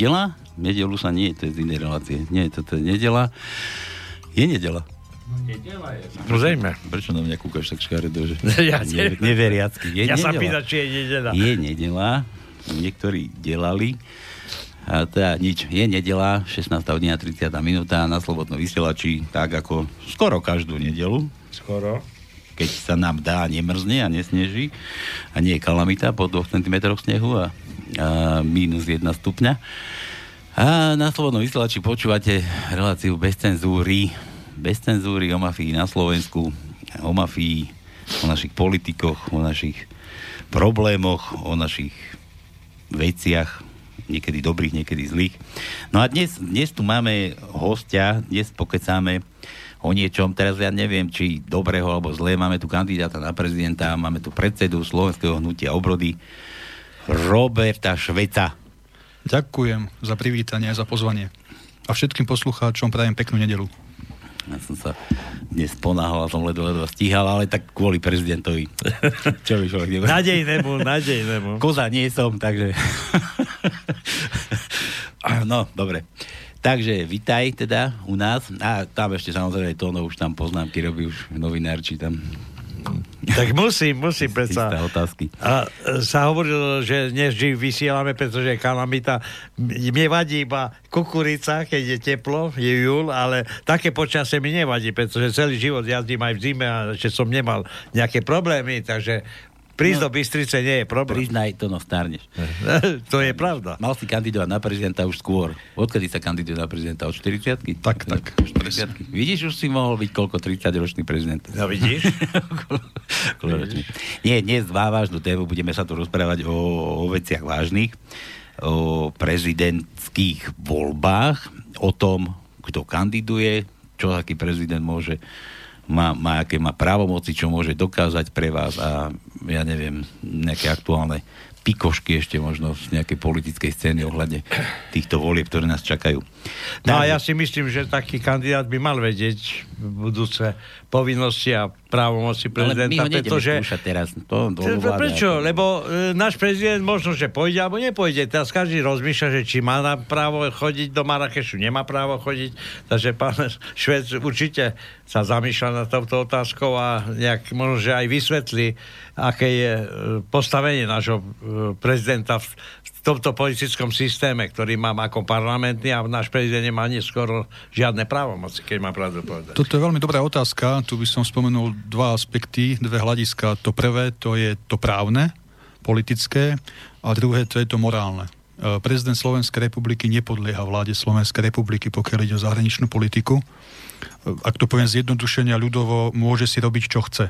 nedela? Nedelu sa nie, to je z inej relácie. Nie, toto je nedela. Je nedela. Nedela je. No zrejme. Prečo na mňa kúkaš tak škaredo, že... Ja ne, neveriacky. Je ja nedela. sa pýtam, či je nedela. Je nedela. Niektorí delali. A teda nič, je nedela, 16. hodina 30. minúta na Slobodnom vysielači, tak ako skoro každú nedelu. Skoro. Keď sa nám dá, nemrzne a nesneží a nie je kalamita po 2 cm snehu a, a minus 1 stupňa. A na Slobodnom vysielači počúvate reláciu bez cenzúry, bez cenzúry o mafii na Slovensku, o mafii, o našich politikoch, o našich problémoch, o našich veciach, niekedy dobrých, niekedy zlých. No a dnes, dnes tu máme hostia, dnes pokecáme o niečom, teraz ja neviem, či dobrého alebo zlé, máme tu kandidáta na prezidenta, máme tu predsedu Slovenského hnutia obrody, Roberta Šveca. Ďakujem za privítanie a za pozvanie. A všetkým poslucháčom prajem peknú nedelu. Ja som sa dnes ponáhal a som ledo, ledo stíhal, ale tak kvôli prezidentovi. Čo by človek nebude? Nadejnému, nadejnému. Koza nie som, takže... no, dobre. Takže vitaj teda u nás. A tam ešte samozrejme Tono už tam poznámky robí už novinár, či tam tak musím, musím predsa. otázky. A e, sa hovorilo, že dnes vysielame, pretože kalamita. Mne vadí iba kukurica, keď je teplo, je júl, ale také počasie mi nevadí, pretože celý život jazdím aj v zime a že som nemal nejaké problémy, takže Prísť no, do Bystrice nie je problém. Priznaj, to no starneš. to je pravda. Mal si kandidovať na prezidenta už skôr. Odkedy sa kandiduje na prezidenta? Od 40 Tak, tak. 40 Vidíš, už si mohol byť koľko 30-ročný prezident. No vidíš? nie, dnes dva vážnu tému. Budeme sa tu rozprávať o, o veciach vážnych. O prezidentských voľbách. O tom, kto kandiduje, čo aký prezident môže má, má, aké má právomoci, čo môže dokázať pre vás a ja neviem, nejaké aktuálne pikošky ešte možno z nejakej politickej scény ohľadne týchto volieb, ktoré nás čakajú. No a ja si myslím, že taký kandidát by mal vedieť budúce povinnosti a právomoci prezidenta. Ale my ho pretože... teraz. To, to Prečo? Ako... Lebo e, náš prezident možno, že pôjde alebo nepôjde. Teraz každý rozmýšľa, že či má na právo chodiť do Marrakešu, nemá právo chodiť. Takže pán Švec určite sa zamýšľa nad touto otázkou a nejak možno, že aj vysvetlí, aké je e, postavenie nášho e, prezidenta v tomto politickom systéme, ktorý mám ako parlamentný a náš prezident nemá neskoro žiadne právomoci, keď má pravdu povedať. Toto je veľmi dobrá otázka. Tu by som spomenul dva aspekty, dve hľadiska. To prvé, to je to právne, politické a druhé, to je to morálne. E, prezident Slovenskej republiky nepodlieha vláde Slovenskej republiky, pokiaľ ide o zahraničnú politiku. Ak to poviem zjednodušenia ľudovo, môže si robiť, čo chce.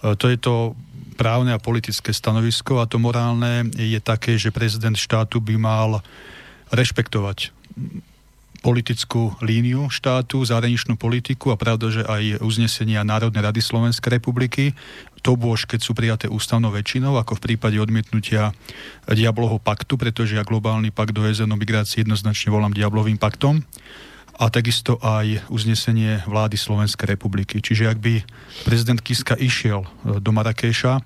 To je to právne a politické stanovisko a to morálne je také, že prezident štátu by mal rešpektovať politickú líniu štátu, zahraničnú politiku a pravda, že aj uznesenia Národnej rady Slovenskej republiky, to bôž, keď sú prijaté ústavnou väčšinou, ako v prípade odmietnutia Diabloho paktu, pretože ja globálny pakt do OSN migrácii jednoznačne volám Diablovým paktom a takisto aj uznesenie vlády Slovenskej republiky. Čiže ak by prezident Kiska išiel e, do Marrakeša,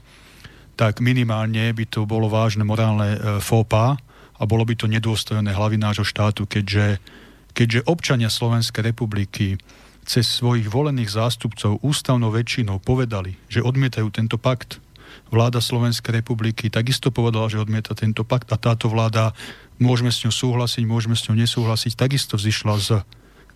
tak minimálne by to bolo vážne morálne e, fópa a bolo by to nedôstojné hlavy nášho štátu, keďže, keďže občania Slovenskej republiky cez svojich volených zástupcov ústavnou väčšinou povedali, že odmietajú tento pakt. Vláda Slovenskej republiky takisto povedala, že odmieta tento pakt a táto vláda, môžeme s ňou súhlasiť, môžeme s ňou nesúhlasiť, takisto vzýšla z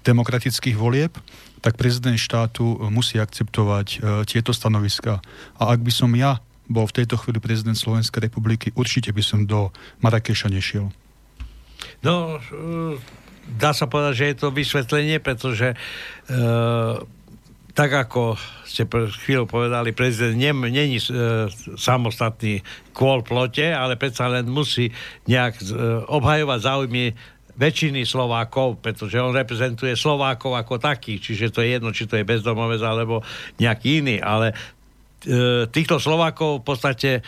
demokratických volieb, tak prezident štátu e, musí akceptovať e, tieto stanoviska. A ak by som ja bol v tejto chvíli prezident Slovenskej republiky, určite by som do Marrakeša nešiel. No, e, dá sa povedať, že je to vysvetlenie, pretože e, tak ako ste pred chvíľou povedali, prezident není e, samostatný kvôl plote, ale predsa len musí nejak e, obhajovať záujmy väčšiny Slovákov, pretože on reprezentuje Slovákov ako taký, čiže to je jedno, či to je bezdomovec alebo nejaký iný, ale e, týchto Slovákov v podstate e,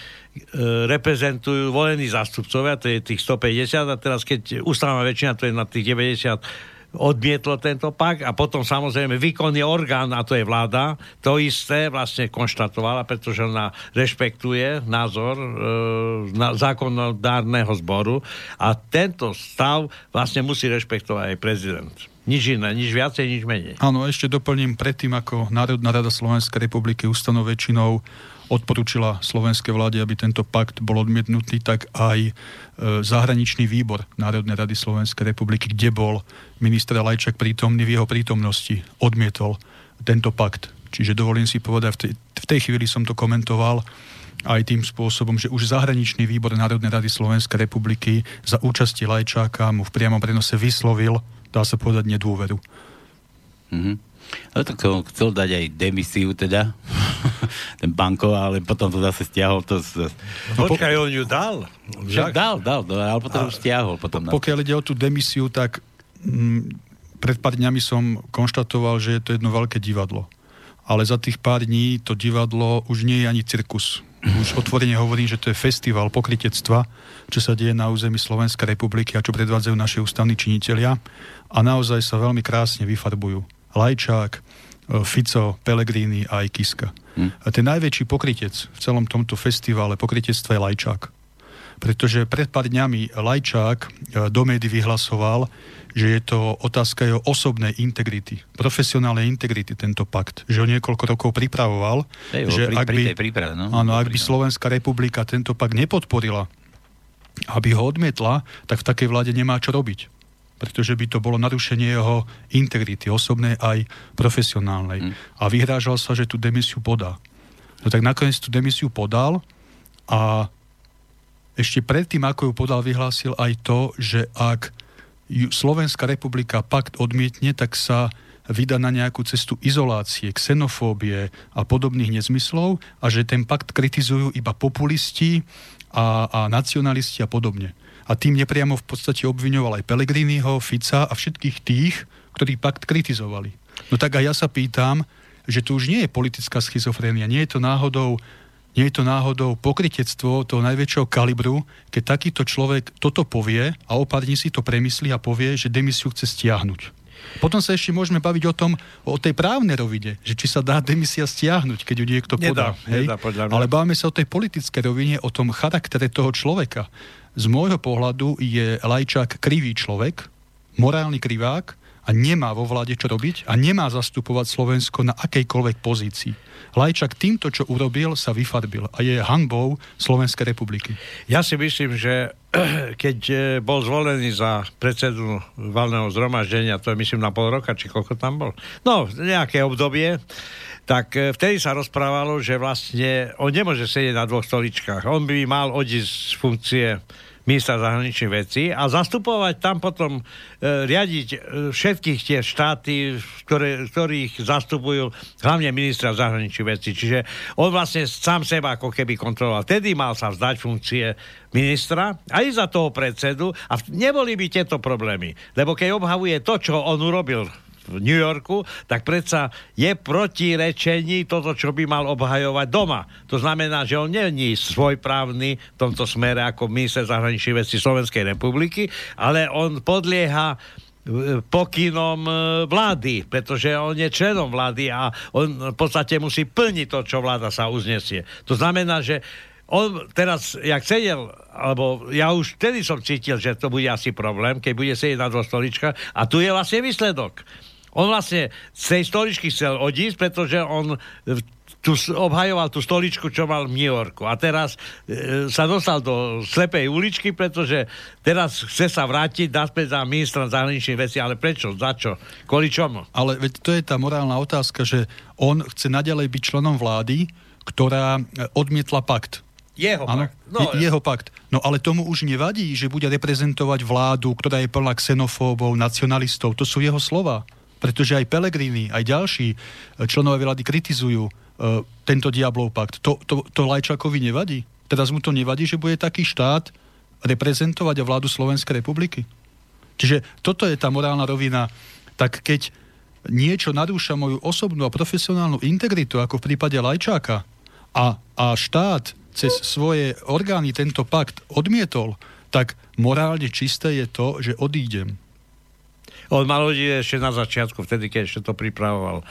reprezentujú volení zástupcovia, to je tých 150 a teraz keď ústavná väčšina, to je na tých 90 odmietlo tento pak a potom samozrejme výkonný orgán, a to je vláda, to isté vlastne konštatovala, pretože ona rešpektuje názor e, na zákonodárneho zboru a tento stav vlastne musí rešpektovať aj prezident. Nič iné, nič viacej, nič menej. Áno, ešte doplním predtým, ako Národná rada Slovenskej republiky ústanov väčšinou odporúčila slovenskej vláde, aby tento pakt bol odmietnutý, tak aj e, zahraničný výbor Národnej rady Slovenskej republiky, kde bol minister Lajčak prítomný v jeho prítomnosti, odmietol tento pakt. Čiže dovolím si povedať, v tej, v tej chvíli som to komentoval aj tým spôsobom, že už zahraničný výbor Národnej rady Slovenskej republiky za účasti Lajčáka mu v priamom prenose vyslovil, dá sa povedať, nedôveru. Mm-hmm. Ale tak chcel dať aj demisiu teda, ten banko, ale potom to zase stiahol. To z... No, počkaj, on ju dal. Však dal, dal, ale potom a, už stiahol. Potom po, pokiaľ ide o tú demisiu, tak m, mm, pred pár dňami som konštatoval, že je to jedno veľké divadlo. Ale za tých pár dní to divadlo už nie je ani cirkus. Už otvorene hovorím, že to je festival pokritectva, čo sa deje na území Slovenskej republiky a čo predvádzajú naši ústavní činitelia. A naozaj sa veľmi krásne vyfarbujú Lajčák, e, Fico, Pelegrini a aj Kiska. Hm. A ten najväčší pokrytec v celom tomto festivale pokrytectva je Lajčák. Pretože pred pár dňami Lajčák e, do médií vyhlasoval, že je to otázka jeho osobnej integrity, profesionálnej integrity tento pakt. Že ho niekoľko rokov pripravoval. Ej, že pri, ak by, príprave, no? áno, ak by Slovenská republika tento pakt nepodporila, aby ho odmietla, tak v takej vláde nemá čo robiť pretože by to bolo narušenie jeho integrity, osobnej aj profesionálnej. Mm. A vyhrážal sa, že tú demisiu podá. No tak nakoniec tú demisiu podal a ešte predtým, ako ju podal, vyhlásil aj to, že ak Slovenská republika pakt odmietne, tak sa vydá na nejakú cestu izolácie, xenofóbie a podobných nezmyslov a že ten pakt kritizujú iba populisti a, a nacionalisti a podobne a tým nepriamo v podstate obviňoval aj Pelegriniho, Fica a všetkých tých, ktorí pakt kritizovali. No tak aj ja sa pýtam, že tu už nie je politická schizofrénia, nie je to náhodou nie je to náhodou pokritectvo toho najväčšieho kalibru, keď takýto človek toto povie a o pár dní si to premyslí a povie, že demisiu chce stiahnuť. Potom sa ešte môžeme baviť o tom, o tej právnej rovine, že či sa dá demisia stiahnuť, keď ju niekto podá. Nedá, hej? Nedá, Ale bavíme sa o tej politickej rovine, o tom charaktere toho človeka. Z môjho pohľadu je Lajčák krivý človek, morálny krivák a nemá vo vláde čo robiť a nemá zastupovať Slovensko na akejkoľvek pozícii. Lajčak týmto, čo urobil, sa vyfarbil a je hanbou Slovenskej republiky. Ja si myslím, že keď eh, bol zvolený za predsedu valného zhromaždenia, to je myslím na pol roka, či koľko tam bol, no nejaké obdobie, tak e, vtedy sa rozprávalo, že vlastne on nemôže sedieť na dvoch stoličkách. On by mal odísť z funkcie ministra zahraničných vecí a zastupovať tam potom, e, riadiť e, všetkých tie štáty, ktoré, ktorých zastupujú hlavne ministra zahraničných vecí. Čiže on vlastne sám seba ako keby kontroloval. Vtedy mal sa vzdať funkcie ministra aj za toho predsedu a neboli by tieto problémy. Lebo keď obhavuje to, čo on urobil v New Yorku, tak predsa je protirečení toto, čo by mal obhajovať doma. To znamená, že on není svojprávny v tomto smere ako minister zahraničných vecí Slovenskej republiky, ale on podlieha e, pokynom e, vlády, pretože on je členom vlády a on v podstate musí plniť to, čo vláda sa uznesie. To znamená, že on teraz, jak sedel, alebo ja už vtedy som cítil, že to bude asi problém, keď bude sedieť na dvoch stoličkách a tu je vlastne výsledok. On vlastne z tej stoličky chcel odísť, pretože on tu obhajoval tú stoličku, čo mal v New Yorku. A teraz e, sa dostal do slepej uličky, pretože teraz chce sa vrátiť naspäť za ministra zahraničných vecí. Ale prečo? Za čo? Kvôli čomu? Ale veď to je tá morálna otázka, že on chce naďalej byť členom vlády, ktorá e, odmietla pakt. Jeho ano? pakt. No, je, jeho pakt. No ale tomu už nevadí, že bude reprezentovať vládu, ktorá je plná xenofóbov, nacionalistov. To sú jeho slova pretože aj Pelegrini, aj ďalší e, členovia vlády kritizujú uh, tento Diablov pakt. To, to, to Lajčakovi nevadí? Teraz mu to nevadí, že bude taký štát reprezentovať vládu Slovenskej republiky? Čiže toto je tá morálna rovina. Tak keď niečo narúša moju osobnú a profesionálnu integritu, ako v prípade Lajčáka, a, a štát cez svoje orgány tento pakt odmietol, tak morálne čisté je to, že odídem. On mal ľudí ešte na začiatku, vtedy, keď ešte to pripravoval.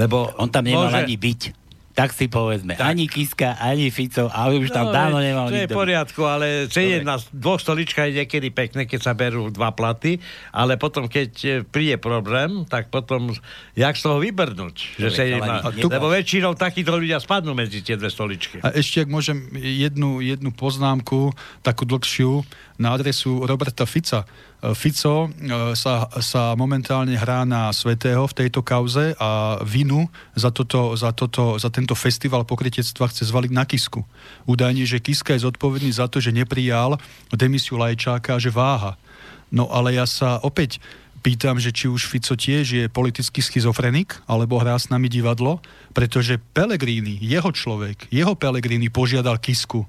Lebo On tam nemal môže... ani byť. Tak si povedzme. Tak. Ani Kiska, ani Fico, ale už tam no, dávno nemal To je v poriadku, ale sedieť na dvoch stoličkách je niekedy pekné, keď sa berú dva platy, ale potom, keď e, príde problém, tak potom, jak z toho vybrnúť? Že sedieť na... Tu... Lebo väčšinou takíto ľudia spadnú medzi tie dve stoličky. A ešte, ak môžem, jednu, jednu poznámku, takú dlhšiu, na adresu Roberta Fica. E, Fico e, sa, sa momentálne hrá na Svetého v tejto kauze a vinu za, toto, za, toto, za tento festival pokrytectva chce zvaliť na Kisku. Údajne, že Kiska je zodpovedný za to, že neprijal demisiu Lajčáka že váha. No ale ja sa opäť pýtam, že či už Fico tiež je politický schizofrenik, alebo hrá s nami divadlo, pretože Pelegrini, jeho človek, jeho Pelegrini požiadal Kisku,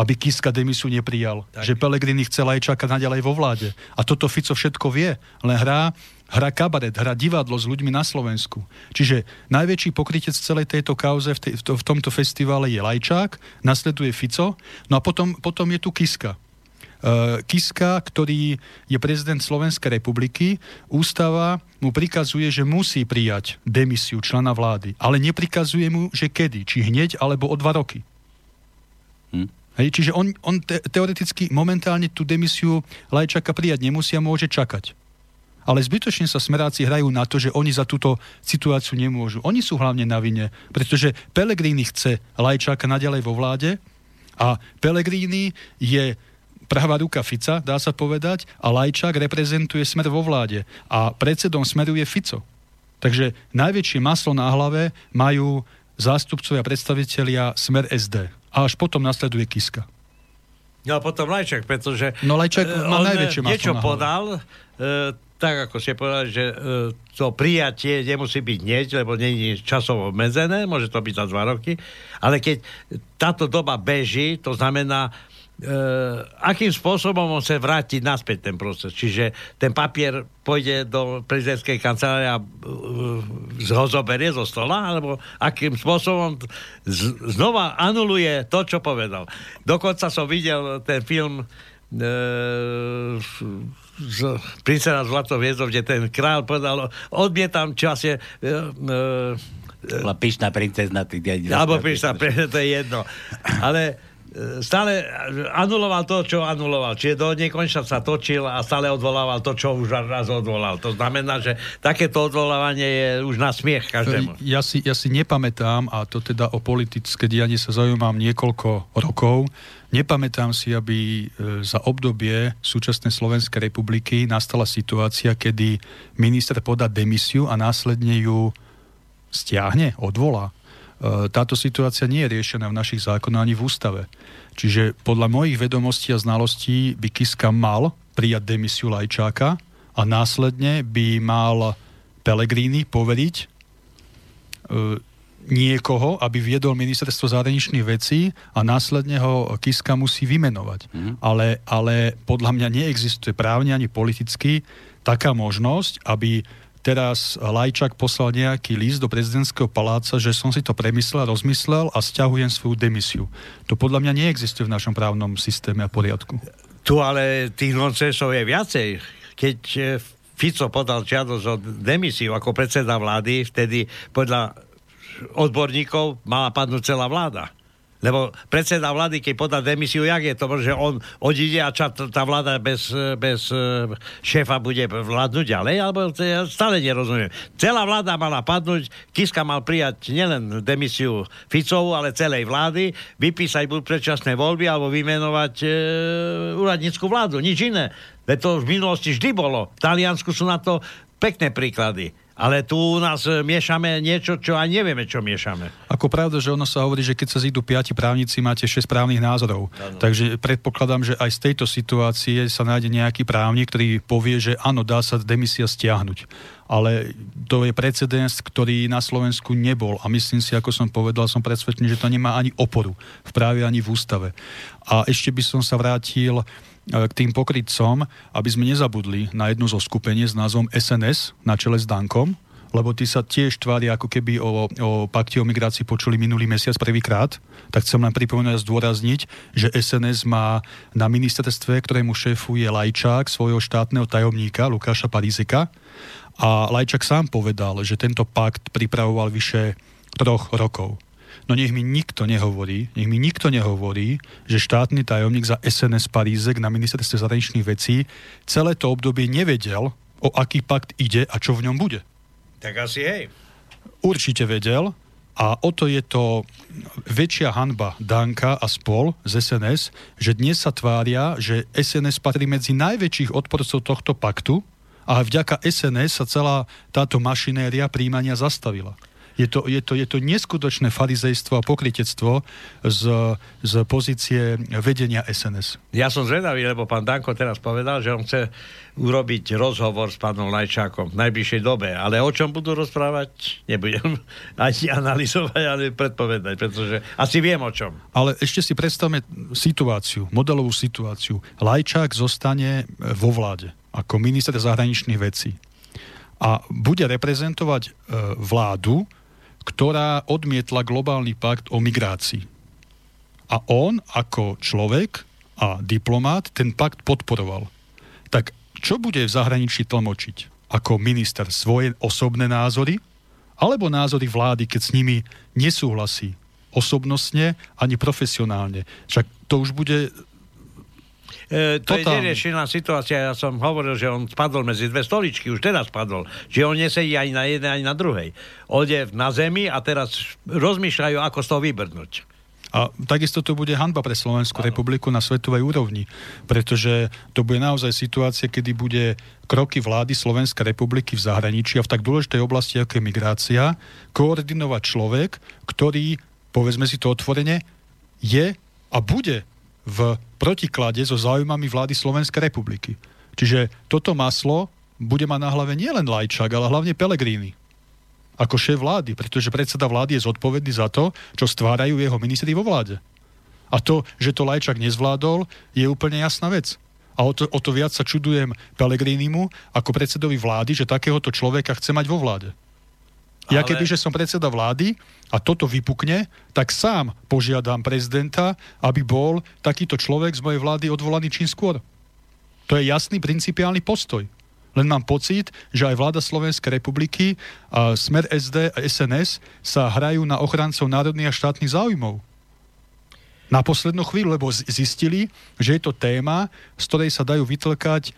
aby Kiska demisu neprijal. Tak. Že Pelegrini chcel aj čakať naďalej vo vláde. A toto Fico všetko vie, len hrá, hrá kabaret, hrá divadlo s ľuďmi na Slovensku. Čiže najväčší pokrytec celej tejto kauze v, tej, v, to, v tomto festivale je Lajčák, nasleduje Fico, no a potom, potom je tu Kiska. Uh, Kiska, ktorý je prezident Slovenskej republiky, ústava mu prikazuje, že musí prijať demisiu člena vlády, ale neprikazuje mu, že kedy, či hneď alebo o dva roky. Hm? Čiže on, on te, teoreticky momentálne tú demisiu Lajčaka prijať nemusia, môže čakať. Ale zbytočne sa smeráci hrajú na to, že oni za túto situáciu nemôžu. Oni sú hlavne na vine, pretože Pelegrini chce Lajčáka naďalej vo vláde a Pelegrini je pravá ruka Fica, dá sa povedať, a Lajčák reprezentuje smer vo vláde a predsedom smeru je Fico. Takže najväčšie maslo na hlave majú zástupcovia predstavitelia smer SD a až potom nasleduje Kiska. No a potom Lajčák, pretože no Lajčák má najväčšie niečo podal, e, tak ako ste povedali, že e, to prijatie nemusí byť hneď, lebo je časovo obmedzené, môže to byť za dva roky, ale keď táto doba beží, to znamená, akým spôsobom on sa vráti naspäť ten proces. Čiže ten papier pôjde do prezidentskej kancelárie a uh, ho zoberie zo stola, alebo akým spôsobom z, znova anuluje to, čo povedal. Dokonca som videl ten film uh, z princena Zlatou hviezdou, kde ten král povedal, odmietam časie uh, uh, Pyšná princezna. Alebo pyšná princezna, to je jedno. Ale stále anuloval to, čo anuloval. Čiže do nekonečna sa točil a stále odvolával to, čo už raz odvolal. To znamená, že takéto odvolávanie je už na smiech každému. Ja si, ja si nepamätám, a to teda o politické dianie sa zaujímam niekoľko rokov, nepamätám si, aby e, za obdobie súčasnej Slovenskej republiky nastala situácia, kedy minister podá demisiu a následne ju stiahne, odvolá. E, táto situácia nie je riešená v našich zákonoch ani v ústave. Čiže podľa mojich vedomostí a znalostí by Kiska mal prijať demisiu Lajčáka a následne by mal Pelegrini poveriť e, niekoho, aby viedol ministerstvo zahraničných vecí a následne ho Kiska musí vymenovať. Mm. Ale, ale podľa mňa neexistuje právne ani politicky taká možnosť, aby teraz Lajčák poslal nejaký list do prezidentského paláca, že som si to premyslel, rozmyslel a stiahujem svoju demisiu. To podľa mňa neexistuje v našom právnom systéme a poriadku. Tu ale tých nonsensov je viacej. Keď eh, Fico podal žiadosť o demisiu ako predseda vlády, vtedy podľa odborníkov mala padnúť celá vláda. Lebo predseda vlády, keď podá demisiu, jak je to, že on odíde a ča, tá vláda bez, bez e, šéfa bude vládnuť ďalej, alebo to ja stále nerozumiem. Celá vláda mala padnúť, Kiska mal prijať nielen demisiu Ficovú, ale celej vlády, vypísať buď predčasné voľby, alebo vymenovať e, úradnícku vládu, nič iné. Veď to v minulosti vždy bolo. V Taliansku sú na to pekné príklady. Ale tu u nás e, miešame niečo, čo aj nevieme, čo miešame. Ako pravda, že ono sa hovorí, že keď sa zídu piati právnici, máte 6 právnych názorov. Ano. Takže predpokladám, že aj z tejto situácie sa nájde nejaký právnik, ktorý povie, že áno, dá sa demisia stiahnuť. Ale to je precedens, ktorý na Slovensku nebol. A myslím si, ako som povedal, som presvedčený, že to nemá ani oporu v práve ani v ústave. A ešte by som sa vrátil k tým pokrytcom, aby sme nezabudli na jednu zo skupenie s názvom SNS na čele s Dankom. lebo tí sa tiež tvária, ako keby o, o pakte o migrácii počuli minulý mesiac prvýkrát, tak chcem len pripomenúť a zdôrazniť, že SNS má na ministerstve, ktorému šéfuje Lajčák, svojho štátneho tajomníka Lukáša Parizika. A Lajčák sám povedal, že tento pakt pripravoval vyše troch rokov. No nech mi nikto nehovorí, nech mi nikto nehovorí, že štátny tajomník za SNS Parízek na ministerstve zahraničných vecí celé to obdobie nevedel, o aký pakt ide a čo v ňom bude. Tak asi hej. Určite vedel a o to je to väčšia hanba Danka a spol z SNS, že dnes sa tvária, že SNS patrí medzi najväčších odporcov tohto paktu a vďaka SNS sa celá táto mašinéria príjmania zastavila. Je to, je to, je to neskutočné farizejstvo a pokritectvo z, z pozície vedenia SNS. Ja som zvedavý, lebo pán Danko teraz povedal, že on chce urobiť rozhovor s pánom Lajčákom v najbližšej dobe. Ale o čom budú rozprávať, nebudem ani analyzovať, ale predpovedať, pretože asi viem o čom. Ale ešte si predstavme situáciu, modelovú situáciu. Lajčák zostane vo vláde ako minister zahraničných vecí a bude reprezentovať e, vládu, ktorá odmietla globálny pakt o migrácii. A on ako človek a diplomát ten pakt podporoval. Tak čo bude v zahraničí tlmočiť? Ako minister svoje osobné názory? Alebo názory vlády, keď s nimi nesúhlasí? Osobnostne ani profesionálne. Však to už bude E, to Totálne. je neriešená situácia. Ja som hovoril, že on spadol medzi dve stoličky, už teraz spadol. Že on nesedí ani na jednej, ani na druhej. On je na zemi a teraz rozmýšľajú, ako z toho vybrnúť. A takisto to bude hanba pre Slovenskú ano. republiku na svetovej úrovni, pretože to bude naozaj situácia, kedy bude kroky vlády Slovenskej republiky v zahraničí a v tak dôležitej oblasti, ako je migrácia, koordinovať človek, ktorý, povedzme si to otvorene, je a bude v protiklade so záujmami vlády Slovenskej republiky. Čiže toto maslo bude mať na hlave nielen Lajčák, ale hlavne Pelegrini ako šéf vlády, pretože predseda vlády je zodpovedný za to, čo stvárajú jeho ministri vo vláde. A to, že to Lajčák nezvládol, je úplne jasná vec. A o to, o to viac sa čudujem Pelegrinimu ako predsedovi vlády, že takéhoto človeka chce mať vo vláde. Ja keby, že som predseda vlády a toto vypukne, tak sám požiadam prezidenta, aby bol takýto človek z mojej vlády odvolaný čím skôr. To je jasný principiálny postoj. Len mám pocit, že aj vláda Slovenskej republiky, a Smer SD a SNS sa hrajú na ochrancov národných a štátnych záujmov. Na poslednú chvíľu, lebo zistili, že je to téma, z ktorej sa dajú vytlkať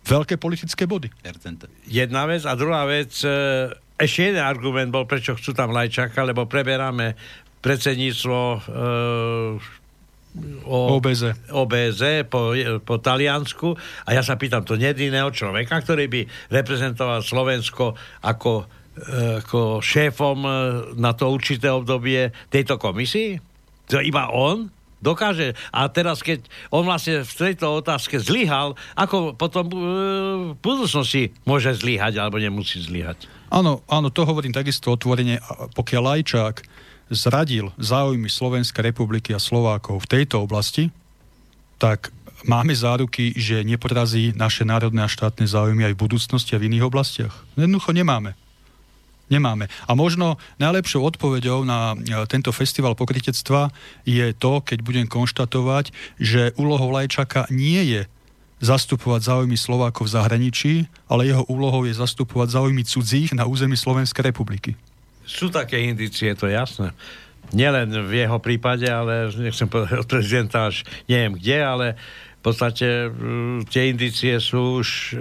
veľké politické body. Jedna vec a druhá vec, e, ešte jeden argument bol, prečo chcú tam Lajčaka, lebo preberáme predsedníctvo e, o OBZ, OBZ po, po Taliansku a ja sa pýtam, to nie je iného človeka, ktorý by reprezentoval Slovensko ako, e, ako šéfom e, na to určité obdobie tejto komisii? To iba on? Dokáže. A teraz, keď on vlastne v tejto otázke zlyhal, ako potom e, v budúcnosti môže zlyhať alebo nemusí zlyhať? Áno, áno, to hovorím takisto otvorene. Pokiaľ Lajčák zradil záujmy Slovenskej republiky a Slovákov v tejto oblasti, tak máme záruky, že nepodrazí naše národné a štátne záujmy aj v budúcnosti a v iných oblastiach. Jednoducho nemáme. Nemáme. A možno najlepšou odpoveďou na e, tento festival pokritectva je to, keď budem konštatovať, že úlohou Lajčaka nie je zastupovať záujmy Slovákov v zahraničí, ale jeho úlohou je zastupovať záujmy cudzích na území Slovenskej republiky. Sú také indície, to je jasné. Nielen v jeho prípade, ale nechcem povedať od prezidenta až neviem kde, ale v podstate mm, tie indície sú už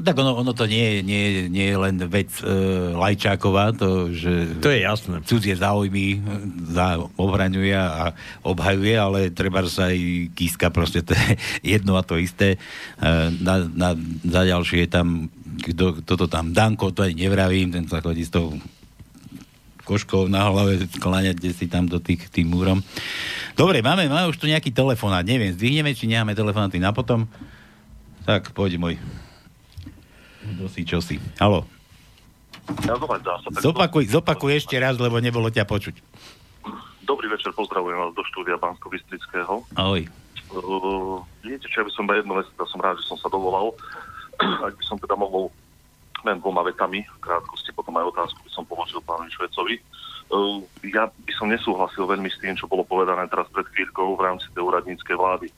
tak ono, ono to nie, nie, nie je len vec e, Lajčáková, to, že to je jasné. cudzie záujmy za, obraňuje a obhajuje, ale treba sa aj Kiska, proste to je jedno a to isté. E, na, na, za ďalšie je tam, kto, kto to tam, Danko, to aj nevravím, ten sa chodí s tou koškou na hlave skláňať si tam do tých tým múrom. Dobre, máme, máme už tu nejaký telefonát, neviem, zdvihneme, či nemáme telefonáty na potom. Tak, poď môj. Kto si, čo si. Halo. Ja zopakuj, zopakuj ešte raz, lebo nebolo ťa počuť. Dobrý večer, pozdravujem vás do štúdia bansko bystrického Ahoj. Uh, viete, čo ja by som iba jednu vec, som rád, že som sa dovolal. Ak by som teda mohol len dvoma vetami, v krátkosti potom aj otázku by som položil pánovi Švecovi. Uh, ja by som nesúhlasil veľmi s tým, čo bolo povedané teraz pred chvíľkou v rámci tej úradníckej vlády.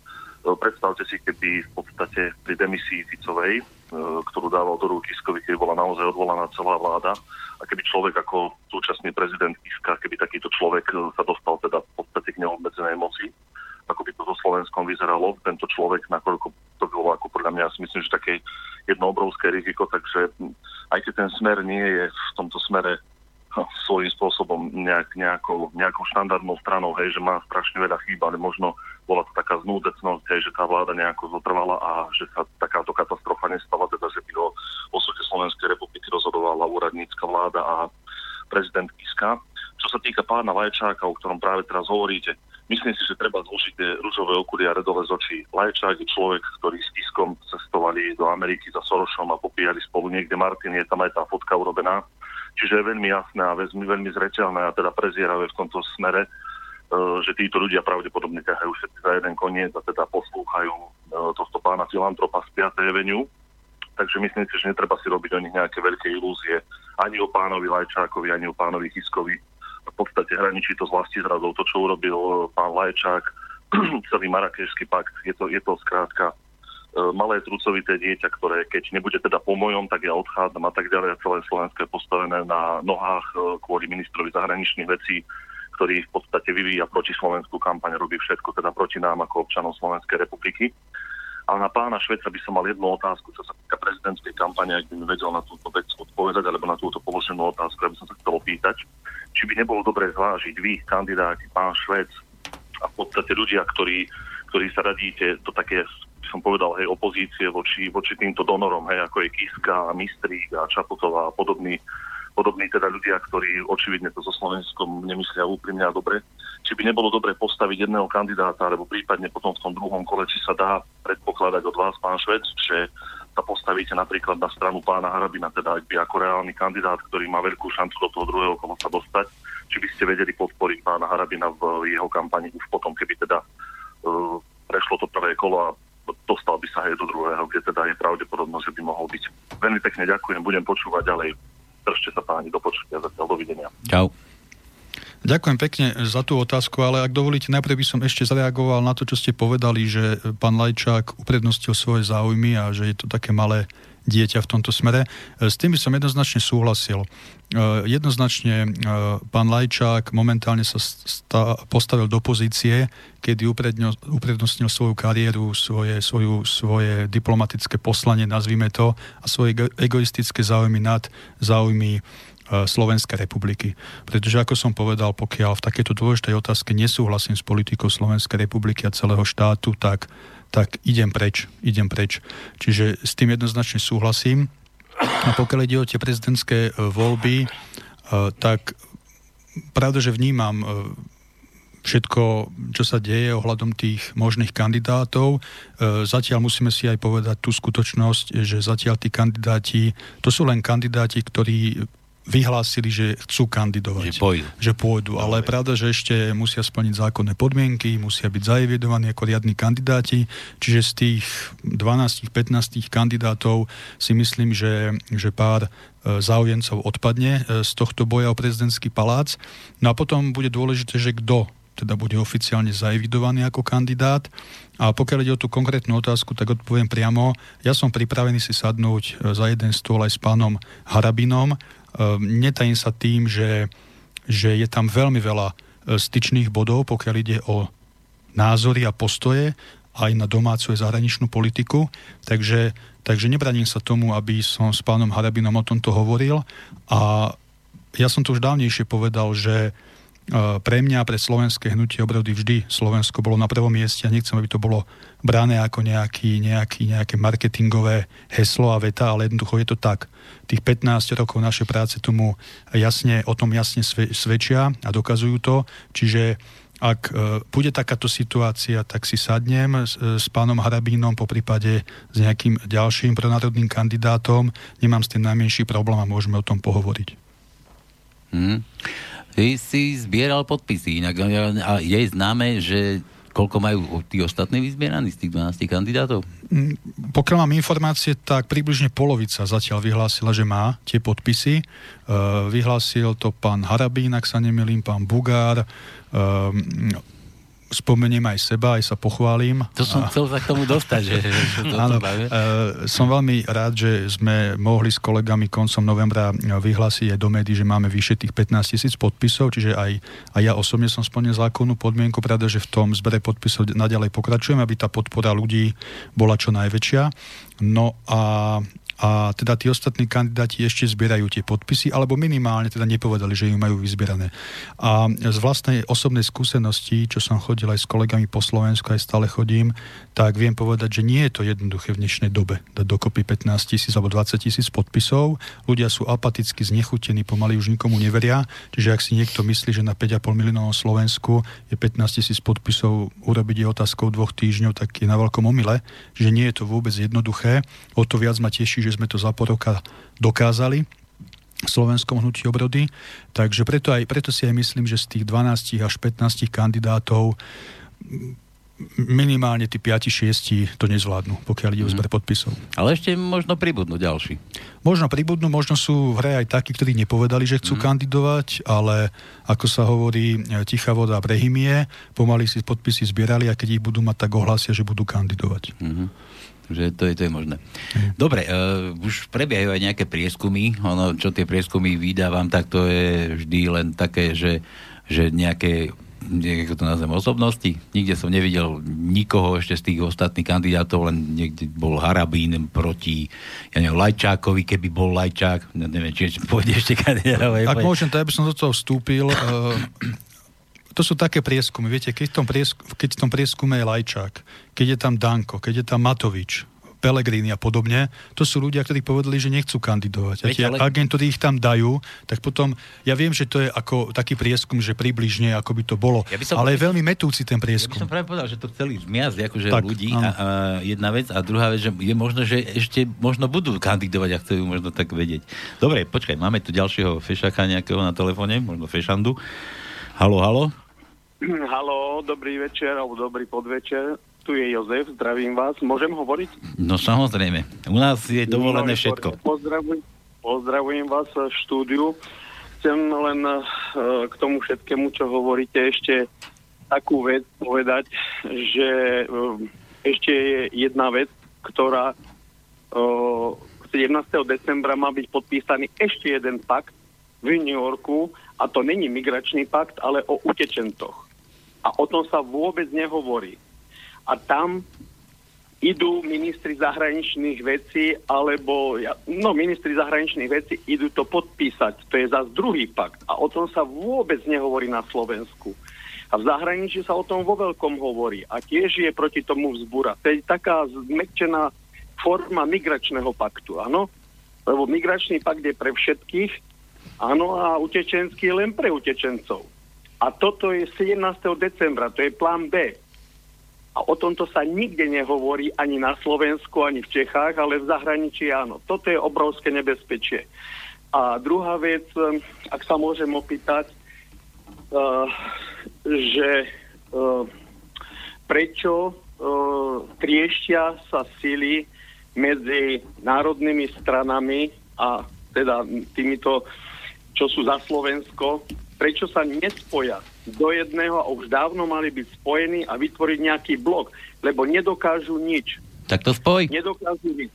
Uh, predstavte si, keby v podstate pri demisii Ficovej, ktorú dával do rúk Kiskovi, keď bola naozaj odvolaná celá vláda, a keby človek ako súčasný prezident Kiska, keby takýto človek sa dostal teda v podstate k neobmedzenej moci, ako by to so Slovenskom vyzeralo, tento človek, nakoľko to bolo ako podľa mňa, ja si myslím, že také jedno obrovské riziko, takže aj keď ten smer nie je v tomto smere svojím spôsobom nejak, nejakou, nejakou štandardnou stranou, hej, že má strašne veľa chýb, ale možno bola to taká znúdecnosť, hej, že tá vláda nejako zotrvala a že sa takáto katastrofa nestala, teda že by o osude Slovenskej republiky rozhodovala úradnícka vláda a prezident Kiska. Čo sa týka pána Lajčáka, o ktorom práve teraz hovoríte, Myslím si, že treba zložiť tie rúžové okuly a redové z očí. Lajčák je človek, ktorý s tiskom cestovali do Ameriky za Sorošom a popíjali spolu niekde Martin, je tam aj tá fotka urobená. Čiže je veľmi jasné a veľmi, veľmi zreteľné a teda prezieravé v tomto smere, e, že títo ľudia pravdepodobne ťahajú všetci za jeden koniec a teda poslúchajú e, tohto pána filantropa z 5. Avenue. Takže myslím si, že netreba si robiť o nich nejaké veľké ilúzie ani o pánovi Lajčákovi, ani o pánovi Chiskovi v podstate hraničí to s zradou. To, čo urobil eh, pán Lajčák, celý Marakešský pakt, je to, je to skrátka malé trucovité dieťa, ktoré keď nebude teda po mojom, tak ja odchádzam a tak ďalej. A celé Slovensko je postavené na nohách eh, kvôli ministrovi zahraničných vecí, ktorý v podstate vyvíja proti Slovensku kampaň, robí všetko teda proti nám ako občanom Slovenskej republiky. Ale na pána Šveca by som mal jednu otázku, čo sa týka prezidentskej kampane, ak by mi vedel na túto vec odpovedať, alebo na túto položenú otázku, aby som sa chcel opýtať či by nebolo dobre zvážiť vy, kandidáti, pán Švec a v podstate ľudia, ktorí, ktorí sa radíte do také, som povedal, hej, opozície voči, voči týmto donorom, hej, ako je Kiska, Mistrík a Čaputová a podobní, podobní teda ľudia, ktorí očividne to so Slovenskom nemyslia úprimne a dobre. Či by nebolo dobre postaviť jedného kandidáta, alebo prípadne potom v tom druhom kole, či sa dá predpokladať od vás, pán Švec, že sa postavíte napríklad na stranu pána Harabina, teda by ako reálny kandidát, ktorý má veľkú šancu do toho druhého kola sa dostať, či by ste vedeli podporiť pána Harabina v jeho kampani už potom, keby teda uh, prešlo to prvé kolo a dostal by sa aj do druhého, kde teda je pravdepodobnosť, že by mohol byť. Veľmi pekne ďakujem, budem počúvať ďalej. Držte sa páni, do počutia, zatiaľ dovidenia. Čau. Ďakujem pekne za tú otázku, ale ak dovolíte, najprv by som ešte zareagoval na to, čo ste povedali, že pán Lajčák uprednostil svoje záujmy a že je to také malé dieťa v tomto smere. S tým by som jednoznačne súhlasil. Jednoznačne e, pán Lajčák momentálne sa postavil do pozície, kedy uprednostnil svoju kariéru, svoje, svoju, svoje diplomatické poslanie, nazvime to, a svoje egoistické záujmy nad záujmy E, Slovenskej republiky. Pretože, ako som povedal, pokiaľ v takéto dôležitej otázke nesúhlasím s politikou Slovenskej republiky a celého štátu, tak, tak idem preč. Idem preč. Čiže s tým jednoznačne súhlasím. A pokiaľ ide o tie prezidentské e, voľby, e, tak pravda, že vnímam všetko, čo sa deje ohľadom tých možných kandidátov. Zatiaľ musíme si aj povedať tú skutočnosť, že zatiaľ tí kandidáti, to sú len kandidáti, ktorí vyhlásili, že chcú kandidovať. Že pôjdu. Že pôjdu. Ale je pravda, že ešte musia splniť zákonné podmienky, musia byť zaevidovaní ako riadni kandidáti. Čiže z tých 12-15 kandidátov si myslím, že, že pár e, záujemcov odpadne e, z tohto boja o prezidentský palác. No a potom bude dôležité, že kto teda bude oficiálne zaevidovaný ako kandidát. A pokiaľ ide o tú konkrétnu otázku, tak odpoviem priamo. Ja som pripravený si sadnúť e, za jeden stôl aj s pánom Harabinom netajím sa tým, že, že je tam veľmi veľa e, styčných bodov, pokiaľ ide o názory a postoje aj na domácu a zahraničnú politiku. Takže, takže nebraním sa tomu, aby som s pánom Harabinom o tomto hovoril. A ja som to už dávnejšie povedal, že pre mňa, pre slovenské hnutie obrody vždy Slovensko bolo na prvom mieste a nechcem, aby to bolo brané ako nejaký, nejaký, nejaké marketingové heslo a veta, ale jednoducho je to tak. Tých 15 rokov našej práce tomu jasne, o tom jasne svedčia a dokazujú to. Čiže ak e, bude takáto situácia, tak si sadnem s, s pánom Harabínom, po prípade s nejakým ďalším pronárodným kandidátom. Nemám s tým najmenší problém a môžeme o tom pohovoriť. Hmm. Ty si zbieral podpisy, inak a je známe, že Koľko majú tí ostatní vyzbieraní z tých 12 kandidátov? Mm, pokiaľ mám informácie, tak približne polovica zatiaľ vyhlásila, že má tie podpisy. Uh, vyhlásil to pán Harabín, ak sa nemilím, pán Bugár, uh, spomeniem aj seba, aj sa pochválim. To som chcel sa k tomu dostať, že, že to Áno, uh, som veľmi rád, že sme mohli s kolegami koncom novembra vyhlásiť aj do médií, že máme vyše tých 15 tisíc podpisov, čiže aj, aj ja osobne som splnil zákonnú podmienku, pravda, že v tom zbere podpisov naďalej pokračujem, aby tá podpora ľudí bola čo najväčšia. No a a teda tí ostatní kandidáti ešte zbierajú tie podpisy, alebo minimálne teda nepovedali, že ju majú vyzbierané. A z vlastnej osobnej skúsenosti, čo som chodil aj s kolegami po Slovensku, aj stále chodím, tak viem povedať, že nie je to jednoduché v dnešnej dobe dať dokopy 15 tisíc alebo 20 tisíc podpisov. Ľudia sú apaticky znechutení, pomaly už nikomu neveria. Čiže ak si niekto myslí, že na 5,5 miliónov Slovensku je 15 tisíc podpisov urobiť je otázkou dvoch týždňov, tak je na veľkom omyle, že nie je to vôbec jednoduché. O to viac ma teší, že sme to za pol roka dokázali v slovenskom hnutí obrody. Takže preto, aj, preto si aj myslím, že z tých 12 až 15 kandidátov minimálne tí 5-6 to nezvládnu, pokiaľ ide o zber mhm. podpisov. Ale ešte možno pribudnú ďalší. Možno pribudnú, možno sú v hre aj takí, ktorí nepovedali, že chcú mm. kandidovať, ale ako sa hovorí, e, tichá voda brehymie, pomaly si podpisy zbierali a keď ich budú mať, tak ohlásia, že budú kandidovať. Mm-hmm že to je, to je možné. Dobre, uh, už prebiehajú aj nejaké prieskumy, ono, čo tie prieskumy vydávam, tak to je vždy len také, že, že nejaké ako to nazvem, osobnosti. Nikde som nevidel nikoho ešte z tých ostatných kandidátov, len niekde bol Harabín proti, ja neviem, Lajčákovi, keby bol Lajčák, neviem, či pôjde ešte kandidátov. Ak môžem, to ja by som do toho vstúpil. To sú také prieskumy. Viete, keď v tom, priesku, keď v tom prieskume je Lajčák, keď je tam Danko, keď je tam Matovič, Pelegrini a podobne, to sú ľudia, ktorí povedali, že nechcú kandidovať. A tie ale... agentúry ich tam dajú, tak potom, ja viem, že to je ako taký prieskum, že približne, ako by to bolo, ja som, ale je veľmi metúci ten prieskum. Ja by som práve povedal, že to chceli zmiasť akože tak, ľudí a, a, jedna vec a druhá vec, že je možno, že ešte možno budú kandidovať a chcú možno tak vedieť. Dobre, počkaj, máme tu ďalšieho fešaka nejakého na telefóne, možno fešandu. Halo, halo. Halo, dobrý večer alebo dobrý podvečer. Tu je Jozef, zdravím vás. Môžem hovoriť? No samozrejme. U nás je dovolené no, všetko. Pozdravujem, pozdravujem vás v štúdiu. Chcem len uh, k tomu všetkému, čo hovoríte, ešte takú vec povedať, že uh, ešte je jedna vec, ktorá uh, 17. decembra má byť podpísaný ešte jeden pakt v New Yorku a to není migračný pakt, ale o utečentoch. A o tom sa vôbec nehovorí. A tam idú ministri zahraničných vecí, alebo, no ministri zahraničných vecí idú to podpísať. To je zase druhý pakt. A o tom sa vôbec nehovorí na Slovensku. A v zahraničí sa o tom vo veľkom hovorí. A tiež je proti tomu vzbúra. To je taká zmekčená forma migračného paktu, áno? Lebo migračný pakt je pre všetkých, áno, a utečenský len pre utečencov. A toto je 17. decembra, to je plán B. A o tomto sa nikde nehovorí ani na Slovensku, ani v Čechách, ale v zahraničí áno. Toto je obrovské nebezpečie. A druhá vec, um, ak sa môžem opýtať, uh, že uh, prečo uh, trieštia sa sily medzi národnými stranami a teda týmito, čo sú za Slovensko, prečo sa nespoja do jedného a už dávno mali byť spojení a vytvoriť nejaký blok, lebo nedokážu nič. Tak to spoj. Nedokážu nič.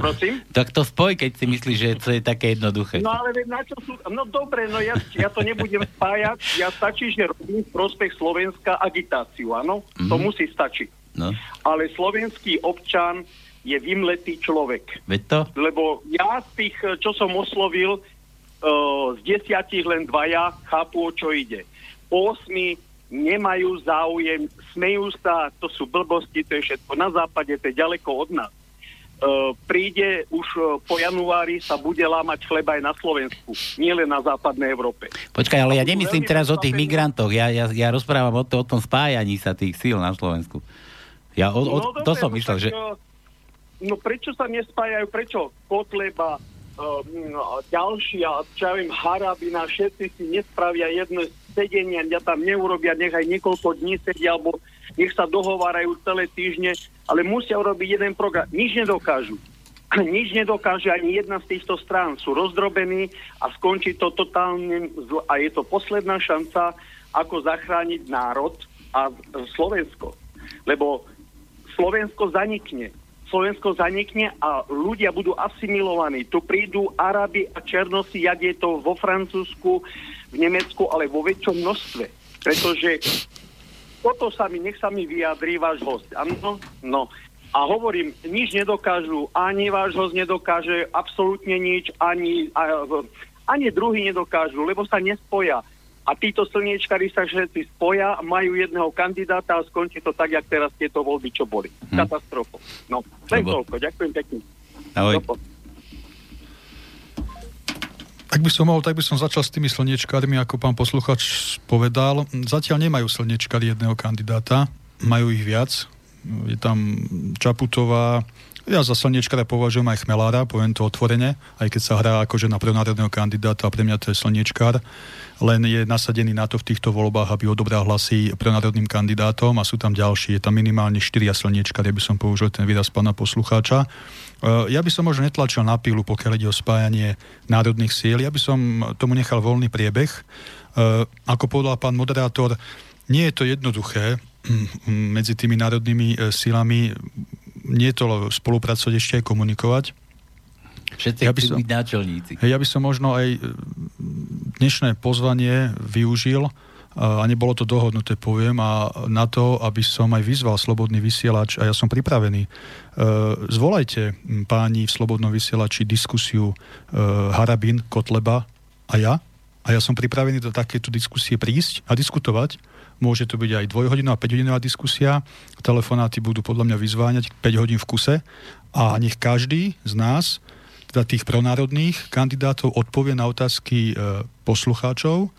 Prosím? tak to spoj, keď si myslíš, že to je také jednoduché. No ale na čo sú... No dobre, no ja, ja to nebudem spájať. Ja stačí, že robím v prospech Slovenska agitáciu, áno? Mm-hmm. To musí stačiť. No. Ale slovenský občan je vymletý človek. Veď to? Lebo ja z tých, čo som oslovil, z desiatich len dvaja chápu, o čo ide. Osmi nemajú záujem, smejú sa, to sú blbosti, to je všetko na západe, to je ďaleko od nás. Uh, príde už uh, po januári sa bude lámať chleba aj na Slovensku, nie len na západnej Európe. Počkaj, ale ja nemyslím teraz o tých migrantoch, ja, ja, ja rozprávam o, to, o tom spájaní sa tých síl na Slovensku. Ja o, o, no, to dobre, som no myslel, tak, že... No prečo sa nespájajú, prečo Kotleba, Ehm, ďalší, a čo ja viem, Harabina, všetci si nespravia jedno sedenie, ja tam neurobia, nech aj niekoľko dní sedia, alebo nech sa dohovárajú celé týždne, ale musia urobiť jeden program. Nič nedokážu. Nič nedokáže ani jedna z týchto strán. Sú rozdrobení a skončí to totálne zl- a je to posledná šanca, ako zachrániť národ a Slovensko. Lebo Slovensko zanikne. Slovensko zanikne a ľudia budú asimilovaní. Tu prídu Arabi a Černosi, jak je to vo Francúzsku, v Nemecku, ale vo väčšom množstve. Pretože toto sa mi, nech sa mi vyjadrí váš host. Áno? No. A hovorím, nič nedokážu, ani váš host nedokáže absolútne nič, ani, ani druhý nedokážu, lebo sa nespoja. A títo slniečkari sa všetci spoja, majú jedného kandidáta a skončí to tak, jak teraz tieto voľby, čo boli. Hm. Katastrofa. No, len Lebo- toľko. Ďakujem pekne. Ahoj. Dopo- Ak by som mohol, tak by som začal s tými slniečkármi, ako pán posluchač povedal. Zatiaľ nemajú slniečkári jedného kandidáta, majú ich viac. Je tam Čaputová, ja za slniečkára považujem aj Chmelára, poviem to otvorene, aj keď sa hrá akože na prenárodného kandidáta pre mňa to je slniečkár, len je nasadený na to v týchto voľbách, aby odobral hlasy prenárodným kandidátom a sú tam ďalší, je tam minimálne štyria slniečkári, by som použil ten výraz pána poslucháča. Uh, Ja by som možno netlačil na pilu, pokiaľ ide o spájanie národných síl. Ja by som tomu nechal voľný priebeh. Uh, Ako povedal pán moderátor, nie je to jednoduché mm, medzi tými národnými e, to spolupracovať ešte aj komunikovať. Všetci Ja by som- byť náčelníci. Ja by som možno aj e, dnešné pozvanie využil a nebolo to dohodnuté, poviem, a na to, aby som aj vyzval Slobodný vysielač a ja som pripravený. E, Zvolajte páni v Slobodnom vysielači diskusiu e, Harabin, Kotleba a ja. A ja som pripravený do takéto diskusie prísť a diskutovať. Môže to byť aj dvojhodinová, 5-hodinová diskusia. Telefonáty budú podľa mňa vyzváňať 5 hodín v kuse a nech každý z nás teda tých pronárodných kandidátov odpovie na otázky e, poslucháčov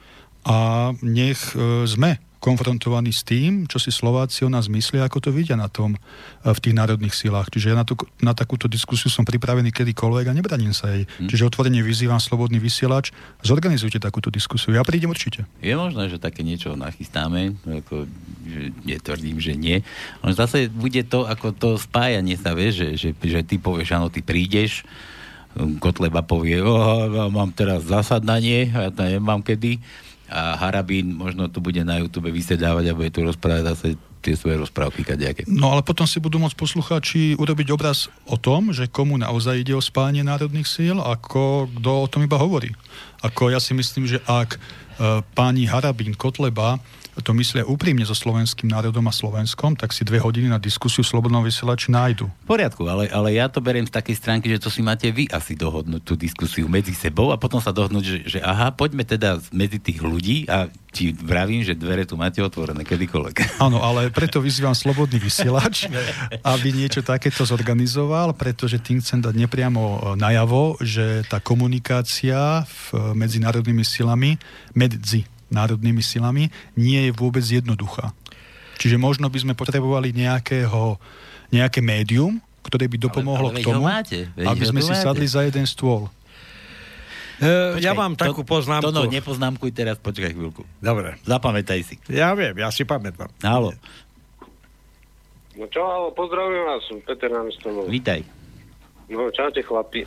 a nech e, sme konfrontovaní s tým, čo si Slováci o nás myslia, ako to vidia na tom e, v tých národných silách. Čiže ja na, to, na takúto diskusiu som pripravený kedykoľvek a nebraním sa jej. Hm. Čiže otvorene vyzývam slobodný vysielač, zorganizujte takúto diskusiu. Ja prídem určite. Je možné, že také niečo nachystáme, ako, že netvrdím, že nie. Ale zase bude to ako to spájanie sa, vieš, že, že, že ty povieš, áno, ty prídeš, Kotleba povie, oh, mám teraz zasadanie, a ja to nemám kedy. A Harabín možno tu bude na YouTube vysedávať a bude tu rozprávať zase tie svoje rozprávky kadejaké. No ale potom si budú môcť poslucháči urobiť obraz o tom, že komu naozaj ide o spájanie národných síl, ako kto o tom iba hovorí. Ako ja si myslím, že ak e, páni Harabín, Kotleba to myslia úprimne so slovenským národom a Slovenskom, tak si dve hodiny na diskusiu v Slobodnom vysielači nájdu. V poriadku, ale, ale ja to beriem z takej stránky, že to si máte vy asi dohodnúť tú diskusiu medzi sebou a potom sa dohodnúť, že, že aha, poďme teda medzi tých ľudí a ti vravím, že dvere tu máte otvorené kedykoľvek. Áno, ale preto vyzývam Slobodný vysielač, aby niečo takéto zorganizoval, pretože tým chcem dať nepriamo e, najavo, že tá komunikácia v, medzi národnými silami, medzi národnými silami, nie je vôbec jednoduchá. Čiže možno by sme potrebovali nejakého, nejaké médium, ktoré by dopomohlo ale k veď ho tomu, máte, aby sme si máte. sadli za jeden stôl. E, ja Počkaj, mám takú to, poznámku. To no, nepoznámkuj teraz, počkaj chvíľku. Dobre, Zapamätaj si. ja viem, ja si pamätám. Halo, No čo, ale pozdravujem vás, Peter Námestovol. vítaj. No, čaute chlapi.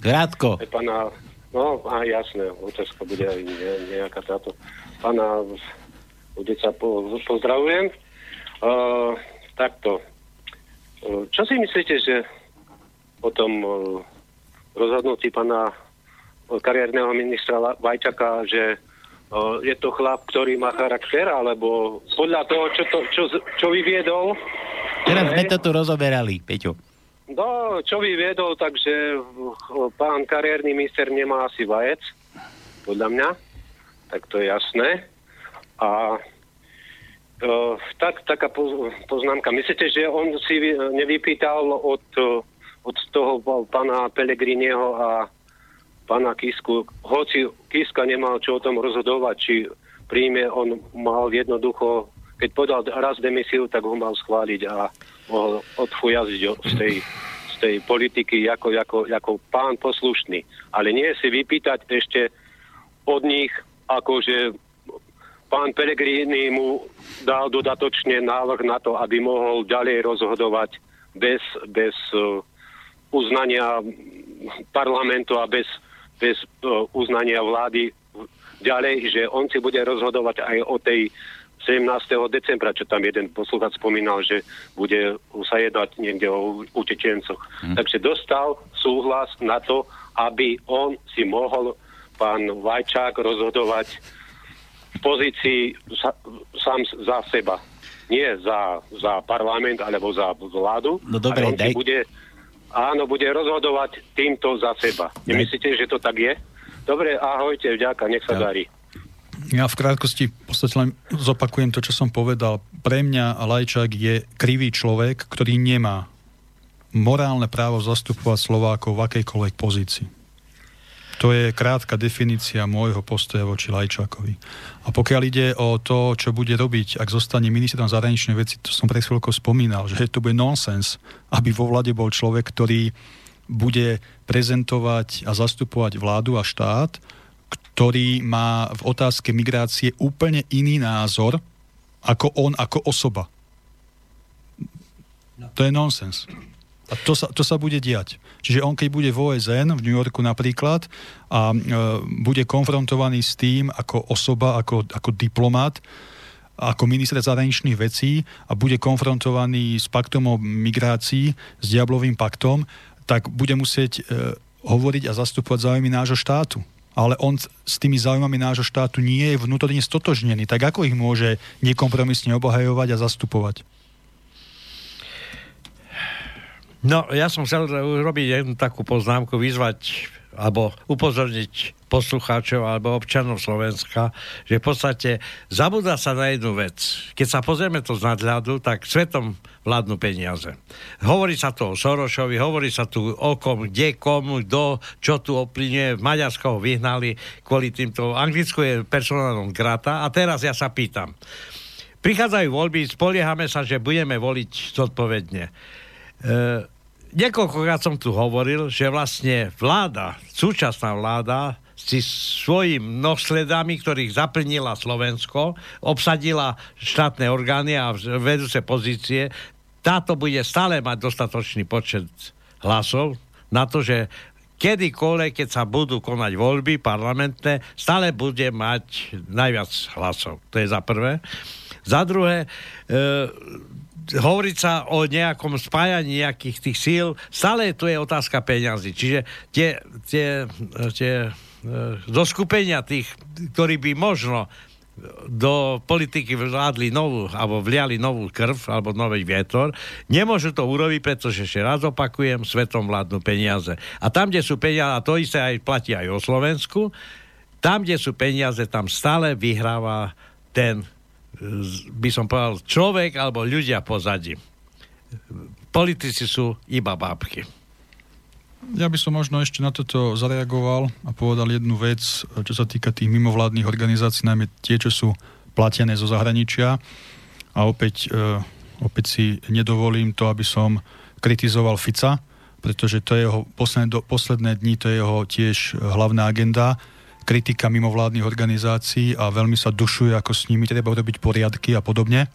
Krátko. Aj pána, no, a jasné, otázka bude aj ne, nejaká táto. Pána Udeca po, pozdravujem. Uh, takto. Uh, čo si myslíte, že o tom uh, rozhodnutí pána uh, kariérneho ministra Vajčaka, že uh, je to chlap, ktorý má charakter, alebo podľa toho, čo, to, čo, čo vyviedol, Teraz sme to tu rozoberali, Peťo. No, čo vyviedol, takže uh, pán kariérny minister nemá asi vajec, podľa mňa, tak to je jasné. A uh, tak, taká poz, poznámka. Myslíte, že on si vy- nevypýtal od, uh, od toho pána Pelegrinieho a pána Kisku, hoci Kiska nemal čo o tom rozhodovať, či príjme, on mal jednoducho, keď podal raz demisiu, tak ho mal schváliť a mohol odfujaziť o- z tej, z tej politiky ako, ako, ako pán poslušný. Ale nie si vypýtať ešte od nich, akože pán Pelegrini mu dal dodatočne návrh na to, aby mohol ďalej rozhodovať bez, bez uh, uznania parlamentu a bez, bez uh, uznania vlády ďalej, že on si bude rozhodovať aj o tej 17. decembra, čo tam jeden poslucháč spomínal, že bude sa jednať niekde o utečencoch. Hmm. Takže dostal súhlas na to, aby on si mohol pán Vajčák rozhodovať v pozícii sa, sám za seba. Nie za, za parlament alebo za vládu. No dobre, daj... bude, áno, bude rozhodovať týmto za seba. Nemyslíte, že to tak je? Dobre, ahojte, vďaka, nech sa ja. darí. Ja v krátkosti v podstate len zopakujem to, čo som povedal. Pre mňa Lajčák je krivý človek, ktorý nemá morálne právo zastupovať Slovákov v akejkoľvek pozícii. To je krátka definícia môjho postoja voči Lajčákovi. A pokiaľ ide o to, čo bude robiť, ak zostane ministrom zahraničnej veci, to som pred chvíľkou spomínal, že to bude nonsens, aby vo vlade bol človek, ktorý bude prezentovať a zastupovať vládu a štát, ktorý má v otázke migrácie úplne iný názor ako on, ako osoba. No. To je nonsens. A to sa, to sa bude diať. Čiže on, keď bude v OSN, v New Yorku napríklad, a e, bude konfrontovaný s tým ako osoba, ako, ako diplomat, ako minister zahraničných vecí a bude konfrontovaný s paktom o migrácii, s diablovým paktom, tak bude musieť e, hovoriť a zastupovať záujmy nášho štátu ale on s tými záujmami nášho štátu nie je vnútorne stotožnený. Tak ako ich môže nekompromisne obhajovať a zastupovať? No, ja som chcel urobiť jednu takú poznámku, vyzvať alebo upozorniť poslucháčov alebo občanov Slovenska, že v podstate zabúda sa na jednu vec. Keď sa pozrieme to z nadhľadu, tak svetom vládnu peniaze. Hovorí sa tu o Sorošovi, hovorí sa tu o kom, kde, komu, kto, čo tu oplynie. Maďarsko ho vyhnali kvôli týmto. Anglicku je personálnom grata. A teraz ja sa pýtam. Prichádzajú voľby, spoliehame sa, že budeme voliť zodpovedne. E, niekoľkokrát som tu hovoril, že vlastne vláda, súčasná vláda, si svojim nosledami, ktorých zaplnila Slovensko, obsadila štátne orgány a vedúce pozície, táto bude stále mať dostatočný počet hlasov na to, že kedykoľvek, keď sa budú konať voľby parlamentné, stále bude mať najviac hlasov. To je za prvé. Za druhé, e, hovoriť sa o nejakom spájaní nejakých tých síl, stále tu je otázka peňazí. Čiže tie, tie, tie e, zoskupenia tých, ktorí by možno do politiky vládli novú, alebo vliali novú krv, alebo nový vietor, nemôžu to urobiť, pretože ešte raz opakujem, svetom vládnu peniaze. A tam, kde sú peniaze, a to isté aj platí aj o Slovensku, tam, kde sú peniaze, tam stále vyhráva ten by som povedal, človek alebo ľudia pozadí. Politici sú iba bábky. Ja by som možno ešte na toto zareagoval a povedal jednu vec, čo sa týka tých mimovládnych organizácií, najmä tie, čo sú platené zo zahraničia. A opäť, e, opäť si nedovolím to, aby som kritizoval Fica, pretože to je jeho posledné, posledné dni, to je jeho tiež hlavná agenda kritika mimovládnych organizácií a veľmi sa dušuje, ako s nimi treba robiť poriadky a podobne.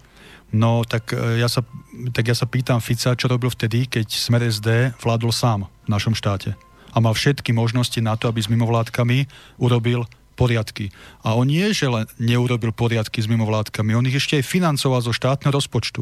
No tak e, ja sa, tak ja sa pýtam Fica, čo robil vtedy, keď Smer SD vládol sám v našom štáte. A mal všetky možnosti na to, aby s mimovládkami urobil poriadky. A on nie, že len neurobil poriadky s mimovládkami, on ich ešte aj financoval zo štátneho rozpočtu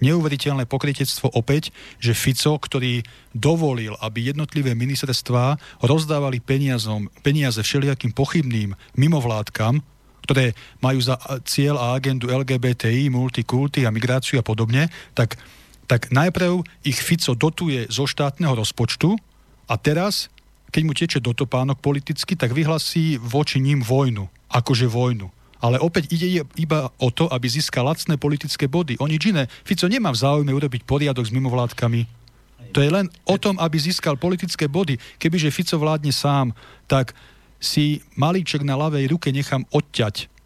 neuveriteľné pokrytectvo opäť, že Fico, ktorý dovolil, aby jednotlivé ministerstvá rozdávali peniazom, peniaze všelijakým pochybným mimovládkam, ktoré majú za cieľ a agendu LGBTI, multikulty a migráciu a podobne, tak, tak najprv ich Fico dotuje zo štátneho rozpočtu a teraz, keď mu teče dotopánok politicky, tak vyhlasí voči ním vojnu. Akože vojnu ale opäť ide iba o to, aby získal lacné politické body. O nič iné. Fico nemá v záujme urobiť poriadok s mimovládkami. To je len o tom, aby získal politické body. Kebyže Fico vládne sám, tak si malíček na ľavej ruke nechám odťať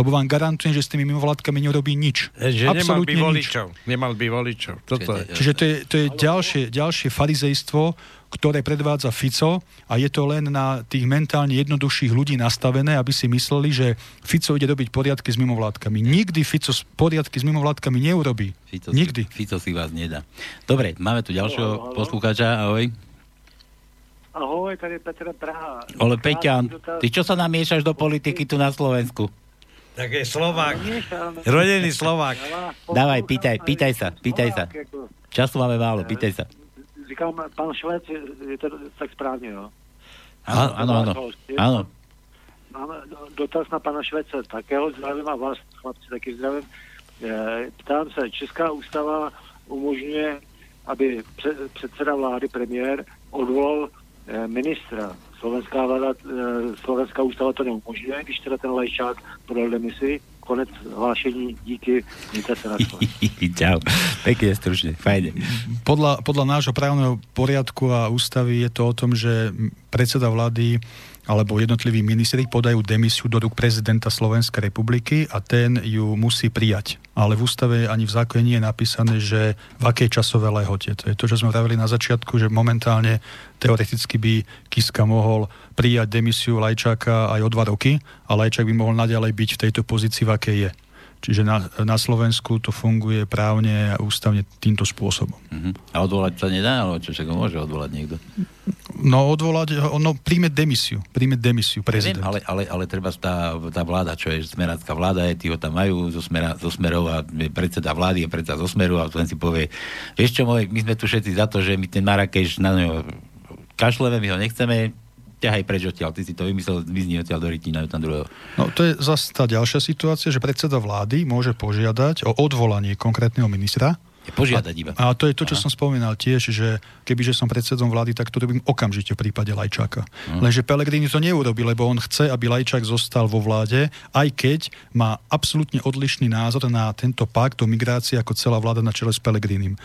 Lebo vám garantujem, že s tými mimovládkami neurobí nič. Že nemal by nič. voličov. Nemal by voličov. Toto je. Čiže to je, to je ďalšie, ďalšie farizejstvo, ktoré predvádza Fico a je to len na tých mentálne jednoduchších ľudí nastavené, aby si mysleli, že Fico ide robiť poriadky s mimovládkami. Nikdy Fico s- poriadky s mimovládkami neurobí. Fico Nikdy. Si, Fico si vás nedá. Dobre, máme tu ďalšieho poslucháča. Ahoj. Ahoj, tady je Petr Praha. Ale Peťan, ty čo sa namiešaš do politiky tu na Slovensku? Tak je Slovák. Nemiešam. Rodený Slovák. Dávaj, pýtaj, pýtaj sa, pýtaj sa. Času máme málo, pýtaj sa. říkám, pan Švec, je, to tak správně, jo? Áno, áno, áno. Áno. Mám dotaz na pana Švece, takého zdravím a vás, chlapci, taky zdravím. Eh, Ptám se, Česká ústava umožňuje, aby pře- předseda vlády, premiér, odvolal ministra. Slovenská, vláda, eh, Slovenská ústava to neumožňuje, když teda ten Lajčák podal demisi. Konec hlášení, díky, mějte se na. Čau. Pekne, stručne, fajne. Podľa, podľa nášho právneho poriadku a ústavy je to o tom, že predseda vlády alebo jednotliví ministri podajú demisiu do rúk prezidenta Slovenskej republiky a ten ju musí prijať. Ale v ústave ani v zákone nie je napísané, že v akej časovej lehote. To je to, čo sme vravili na začiatku, že momentálne teoreticky by Kiska mohol prijať demisiu Lajčáka aj o dva roky a Lajčák by mohol naďalej byť v tejto pozícii, v akej je. Čiže na, na Slovensku to funguje právne a ústavne týmto spôsobom. Uh-huh. A odvolať sa nedá, ale čo však ho môže odvolať niekto? No odvolať, no príjme demisiu. Príjme demisiu Viem, prezident. ale, ale, ale treba tá, tá vláda, čo je smerácká vláda, je, tí ho tam majú zo, smera, zo smerov a predseda vlády je predseda zo smeru a len si povie, vieš čo, môj, my sme tu všetci za to, že my ten Marrakeš na ňo kašleme, my ho nechceme, ťahaj preč odtiaľ, ty si to vymyslel, vyzni odtiaľ do rytina, tam druhého. No to je zase tá ďalšia situácia, že predseda vlády môže požiadať o odvolanie konkrétneho ministra. Je požiadať iba. A to je to, čo som spomínal tiež, že kebyže som predsedom vlády, tak to robím okamžite v prípade Lajčáka. Lenže Pelegrini to neurobi, lebo on chce, aby Lajčák zostal vo vláde, aj keď má absolútne odlišný názor na tento pakt o migrácii ako celá vláda na čele s Pelegrinim.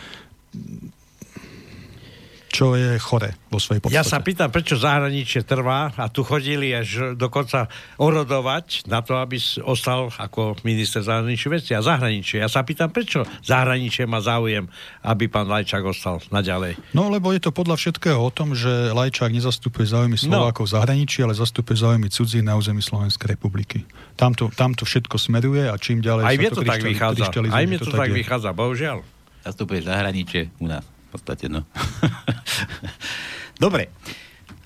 Čo je chore vo svojej podstate. Ja sa pýtam, prečo zahraničie trvá a tu chodili až dokonca orodovať na to, aby ostal ako minister zahraničných vecí a zahraničie. Ja sa pýtam, prečo zahraničie má záujem, aby pán Lajčák ostal naďalej. No, lebo je to podľa všetkého o tom, že Lajčák nezastupuje záujmy Slovákov v zahraničí, ale zastupuje záujmy cudzí na území Slovenskej republiky. Tamto, tamto všetko smeruje a čím ďalej Aj mne to to tak vychádza. Aj mne to tak je. vychádza, bohužiaľ. Zastupuje zahraničie u nás. Podstate, no. Dobre.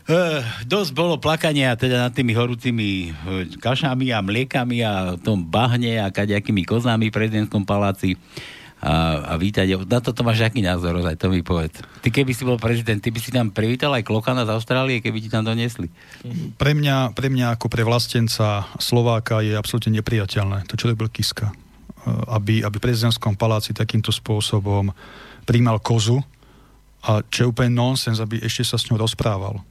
Uh, dosť bolo plakania teda nad tými horúcimi eh, kašami a mliekami a tom bahne a kaďakými kozami v prezidentskom paláci a, a vítať. Na toto máš aký názor, aj to mi povedz. Ty keby si bol prezident, ty by si tam privítal aj klokana z Austrálie, keby ti tam donesli. Pre mňa, pre mňa ako pre vlastenca Slováka je absolútne nepriateľné to, čo robil Kiska. E, Aby, aby v prezidentskom paláci takýmto spôsobom príjmal kozu a čo je úplne nonsens, aby ešte sa s ňou rozprával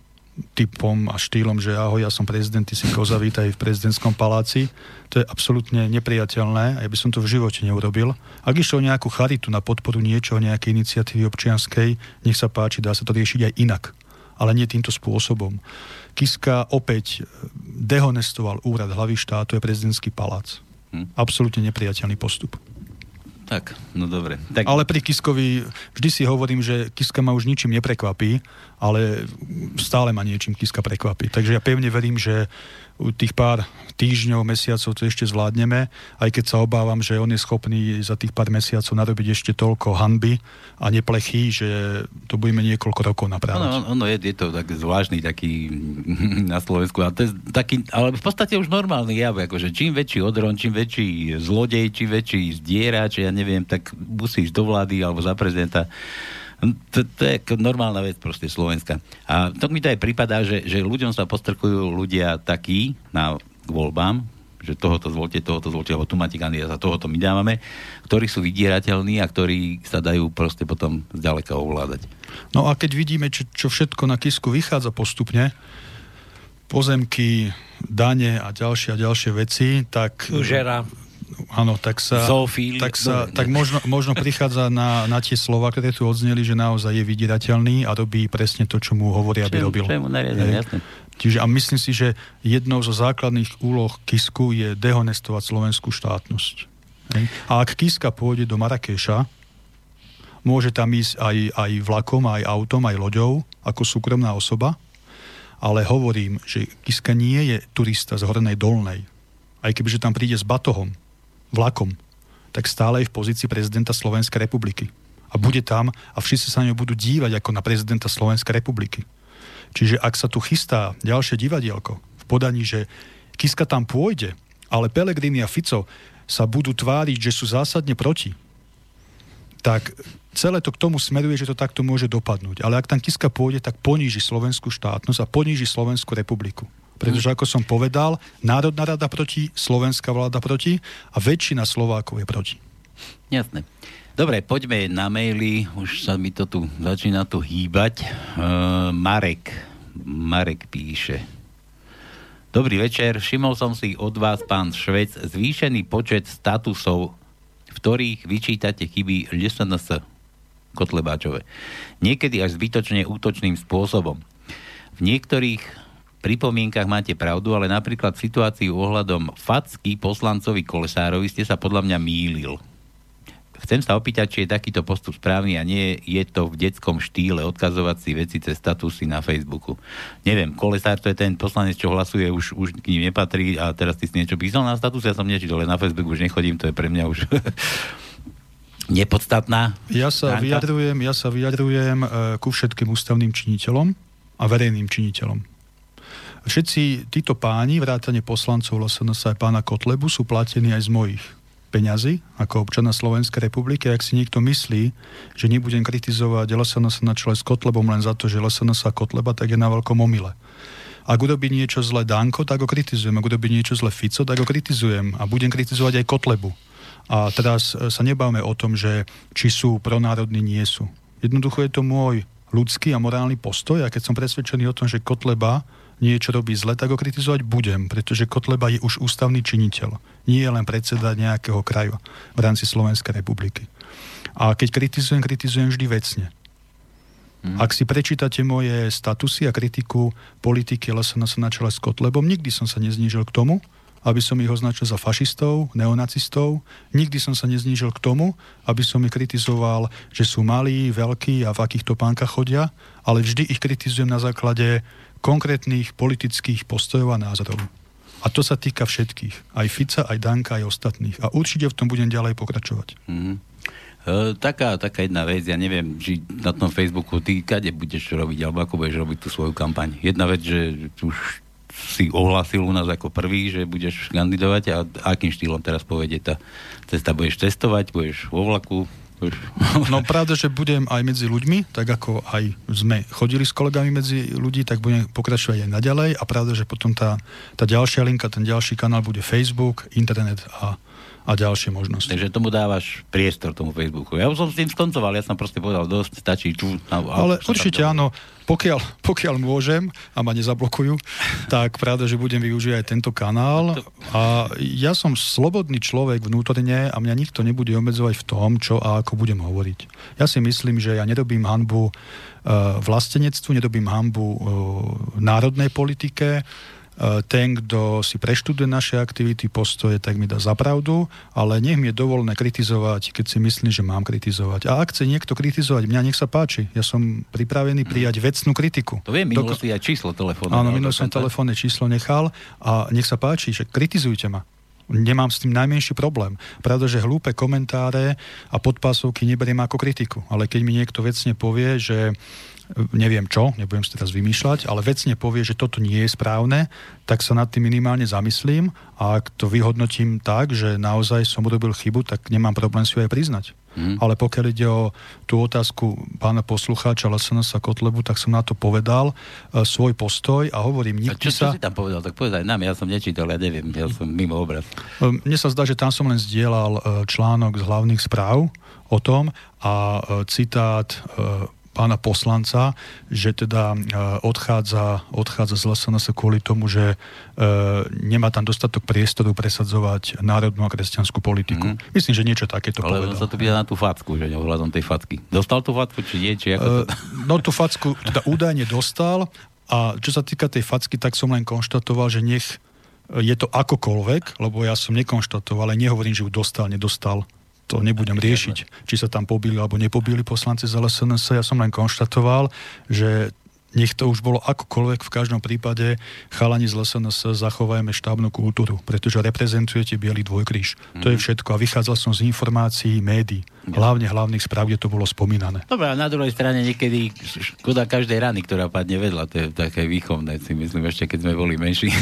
typom a štýlom, že ahoj, ja som prezident, ty si koza, vítaj v prezidentskom paláci. To je absolútne nepriateľné a ja by som to v živote neurobil. Ak išlo o nejakú charitu na podporu niečoho, nejakej iniciatívy občianskej, nech sa páči, dá sa to riešiť aj inak ale nie týmto spôsobom. Kiska opäť dehonestoval úrad hlavy štátu, je prezidentský palác. Hm. Absolútne nepriateľný postup. Tak, no dobre. Tak, Ale pri Kiskovi vždy si hovorím, že Kiska ma už ničím neprekvapí, ale stále ma niečím Kiska prekvapí. Takže ja pevne verím, že tých pár týždňov, mesiacov to ešte zvládneme, aj keď sa obávam, že on je schopný za tých pár mesiacov narobiť ešte toľko hanby a neplechy, že to budeme niekoľko rokov naprávať. Ono, ono je, je to tak zvláštny taký na Slovensku. A to je taký, ale v podstate už normálny jav, akože čím väčší odron, čím väčší zlodej, čím väčší zdierač, ja neviem, tak musíš do vlády alebo za prezidenta. To, to je normálna vec proste Slovenska. A to mi to aj prípadá, že, že ľuďom sa postrkujú ľudia takí na k voľbám, že tohoto zvolte, tohoto zvolte, alebo tu máte kandidáta, tohoto my dávame, ktorí sú vydierateľní a ktorí sa dajú proste potom zďaleka ovládať. No a keď vidíme, čo, čo všetko na Kisku vychádza postupne, pozemky, dane a ďalšie a ďalšie veci, tak... Užera. Áno, tak sa, Zoofília. tak, sa, Dobre, tak možno, možno prichádza na, na tie slova, ktoré tu odzneli, že naozaj je vydierateľný a robí presne to, čo mu hovoria, aby robil. čo mu. Čiže a myslím si, že jednou zo základných úloh Kisku je dehonestovať slovenskú štátnosť. Hej. A ak Kiska pôjde do Marrakeša, môže tam ísť aj, aj vlakom, aj autom, aj loďou, ako súkromná osoba, ale hovorím, že Kiska nie je turista z Hornej Dolnej. Aj kebyže tam príde s batohom, vlakom, tak stále je v pozícii prezidenta Slovenskej republiky. A bude tam a všetci sa na ňu budú dívať ako na prezidenta Slovenskej republiky. Čiže ak sa tu chystá ďalšie divadielko v podaní, že Kiska tam pôjde, ale Pelegrini a Fico sa budú tváriť, že sú zásadne proti, tak celé to k tomu smeruje, že to takto môže dopadnúť. Ale ak tam Kiska pôjde, tak poníži slovenskú štátnosť a poníži Slovenskú republiku. Pretože, ako som povedal, Národná rada proti, Slovenská vláda proti a väčšina Slovákov je proti. Jasné. Dobre, poďme na maily, už sa mi to tu začína tu hýbať. Uh, Marek, Marek píše. Dobrý večer, všimol som si od vás, pán Švec, zvýšený počet statusov, v ktorých vyčítate chyby LSNS Kotlebáčové. Niekedy až zbytočne útočným spôsobom. V niektorých pripomienkach máte pravdu, ale napríklad v situácii ohľadom facky poslancovi Kolesárovi ste sa podľa mňa mýlil. Chcem sa opýtať, či je takýto postup správny a nie je to v detskom štýle odkazovať si veci cez statusy na Facebooku. Neviem, Kolesár to je ten poslanec, čo hlasuje, už, už k ním nepatrí a teraz ty si niečo písal na status, ja som nečítal, ale na Facebook už nechodím, to je pre mňa už nepodstatná. Ja sa stránka. vyjadrujem, ja sa vyjadrujem uh, ku všetkým ústavným činiteľom a verejným činiteľom. Všetci títo páni, vrátane poslancov LSNS aj pána Kotlebu, sú platení aj z mojich peňazí ako občana Slovenskej republiky. Ak si niekto myslí, že nebudem kritizovať LSNS na čele s Kotlebom len za to, že LSNS a Kotleba, tak je na veľkom omyle. Ak urobí niečo zle Danko, tak ho kritizujem. Ak urobí niečo zle Fico, tak ho kritizujem. A budem kritizovať aj Kotlebu. A teraz e, sa nebavme o tom, že či sú pronárodní, nie sú. Jednoducho je to môj ľudský a morálny postoj a keď som presvedčený o tom, že Kotleba niečo robí zle, tak ho kritizovať budem, pretože Kotleba je už ústavný činiteľ. Nie je len predseda nejakého kraju v rámci Slovenskej republiky. A keď kritizujem, kritizujem vždy vecne. Hmm. Ak si prečítate moje statusy a kritiku politiky LSNS na čele s Kotlebom, nikdy som sa neznížil k tomu, aby som ich označil za fašistov, neonacistov. Nikdy som sa neznížil k tomu, aby som ich kritizoval, že sú malí, veľkí a v akých topánkach chodia, ale vždy ich kritizujem na základe konkrétnych politických postojov a názorov. A to sa týka všetkých. Aj Fica, aj Danka, aj ostatných. A určite v tom budem ďalej pokračovať. Mm-hmm. Taká, taká jedna vec, ja neviem, či na tom Facebooku ty kade budeš robiť, alebo ako budeš robiť tú svoju kampaň. Jedna vec, že už si ohlasil u nás ako prvý, že budeš kandidovať a akým štýlom teraz povedie tá cesta? Budeš testovať, budeš vo vlaku, No pravda, že budem aj medzi ľuďmi, tak ako aj sme chodili s kolegami medzi ľudí, tak budem pokračovať aj naďalej a pravda, že potom tá, tá ďalšia linka, ten ďalší kanál bude Facebook, internet a a ďalšie možnosti. Takže tomu dávaš priestor tomu Facebooku. Ja už som s tým skoncoval, ja som proste povedal, dosť stačí tu. Ale určite áno, pokiaľ, pokiaľ môžem a ma nezablokujú, tak pravda, že budem využiť aj tento kanál. A ja som slobodný človek vnútorne a mňa nikto nebude obmedzovať v tom, čo a ako budem hovoriť. Ja si myslím, že ja nerobím hanbu uh, vlastenectvu, nerobím hanbu uh, národnej politike, Eh, ten, kto si preštuduje naše aktivity, postoje, tak mi dá zapravdu, ale nech mi je dovolené kritizovať, keď si myslím, že mám kritizovať. A ak chce niekto kritizovať mňa, nech sa páči. Ja som pripravený prijať vecnú kritiku. To viem, minul si aj číslo telefónne. Áno, minul som telefónne číslo nechal a nech sa páči, že kritizujte ma nemám s tým najmenší problém. Pravda, že hlúpe komentáre a podpásovky neberiem ako kritiku. Ale keď mi niekto vecne povie, že neviem čo, nebudem si teraz vymýšľať, ale vecne povie, že toto nie je správne, tak sa nad tým minimálne zamyslím a ak to vyhodnotím tak, že naozaj som urobil chybu, tak nemám problém si ju aj priznať. Mm. Ale pokiaľ ide o tú otázku pána poslucháča Lesenasa Kotlebu, tak som na to povedal e, svoj postoj a hovorím, nikdy a čo, sa... čo si tam povedal? Tak povedaj nám, ja som nečítal, ja neviem, ja som mimo obraz. E, mne sa zdá, že tam som len zdieľal e, článok z hlavných správ o tom a e, citát pána poslanca, že teda e, odchádza, odchádza z LSNS kvôli tomu, že e, nemá tam dostatok priestoru presadzovať národnú a kresťanskú politiku. Mm. Myslím, že niečo takéto Ale povedal. sa to pýta na tú facku, že ohľadom tej facky. Dostal tú facku, či nie? Či ako to... No tú facku teda údajne dostal, A čo sa týka tej facky, tak som len konštatoval, že nech je to akokoľvek, lebo ja som nekonštatoval, ale nehovorím, že ju dostal, nedostal. To nebudem riešiť, či sa tam pobili alebo nepobili poslanci z LSNS. Ja som len konštatoval, že nech to už bolo akokoľvek, v každom prípade chalani z LSNS zachovajme štábnu kultúru, pretože reprezentujete Bielý dvojkríž. Mm. To je mhm. všetko. A vychádzal som z informácií médií, hlavne hlavných správ, kde to bolo spomínané. Dobre, a na druhej strane niekedy škoda každej rany, ktorá padne vedľa. To je také výchovné, si myslím, ešte keď sme boli menší.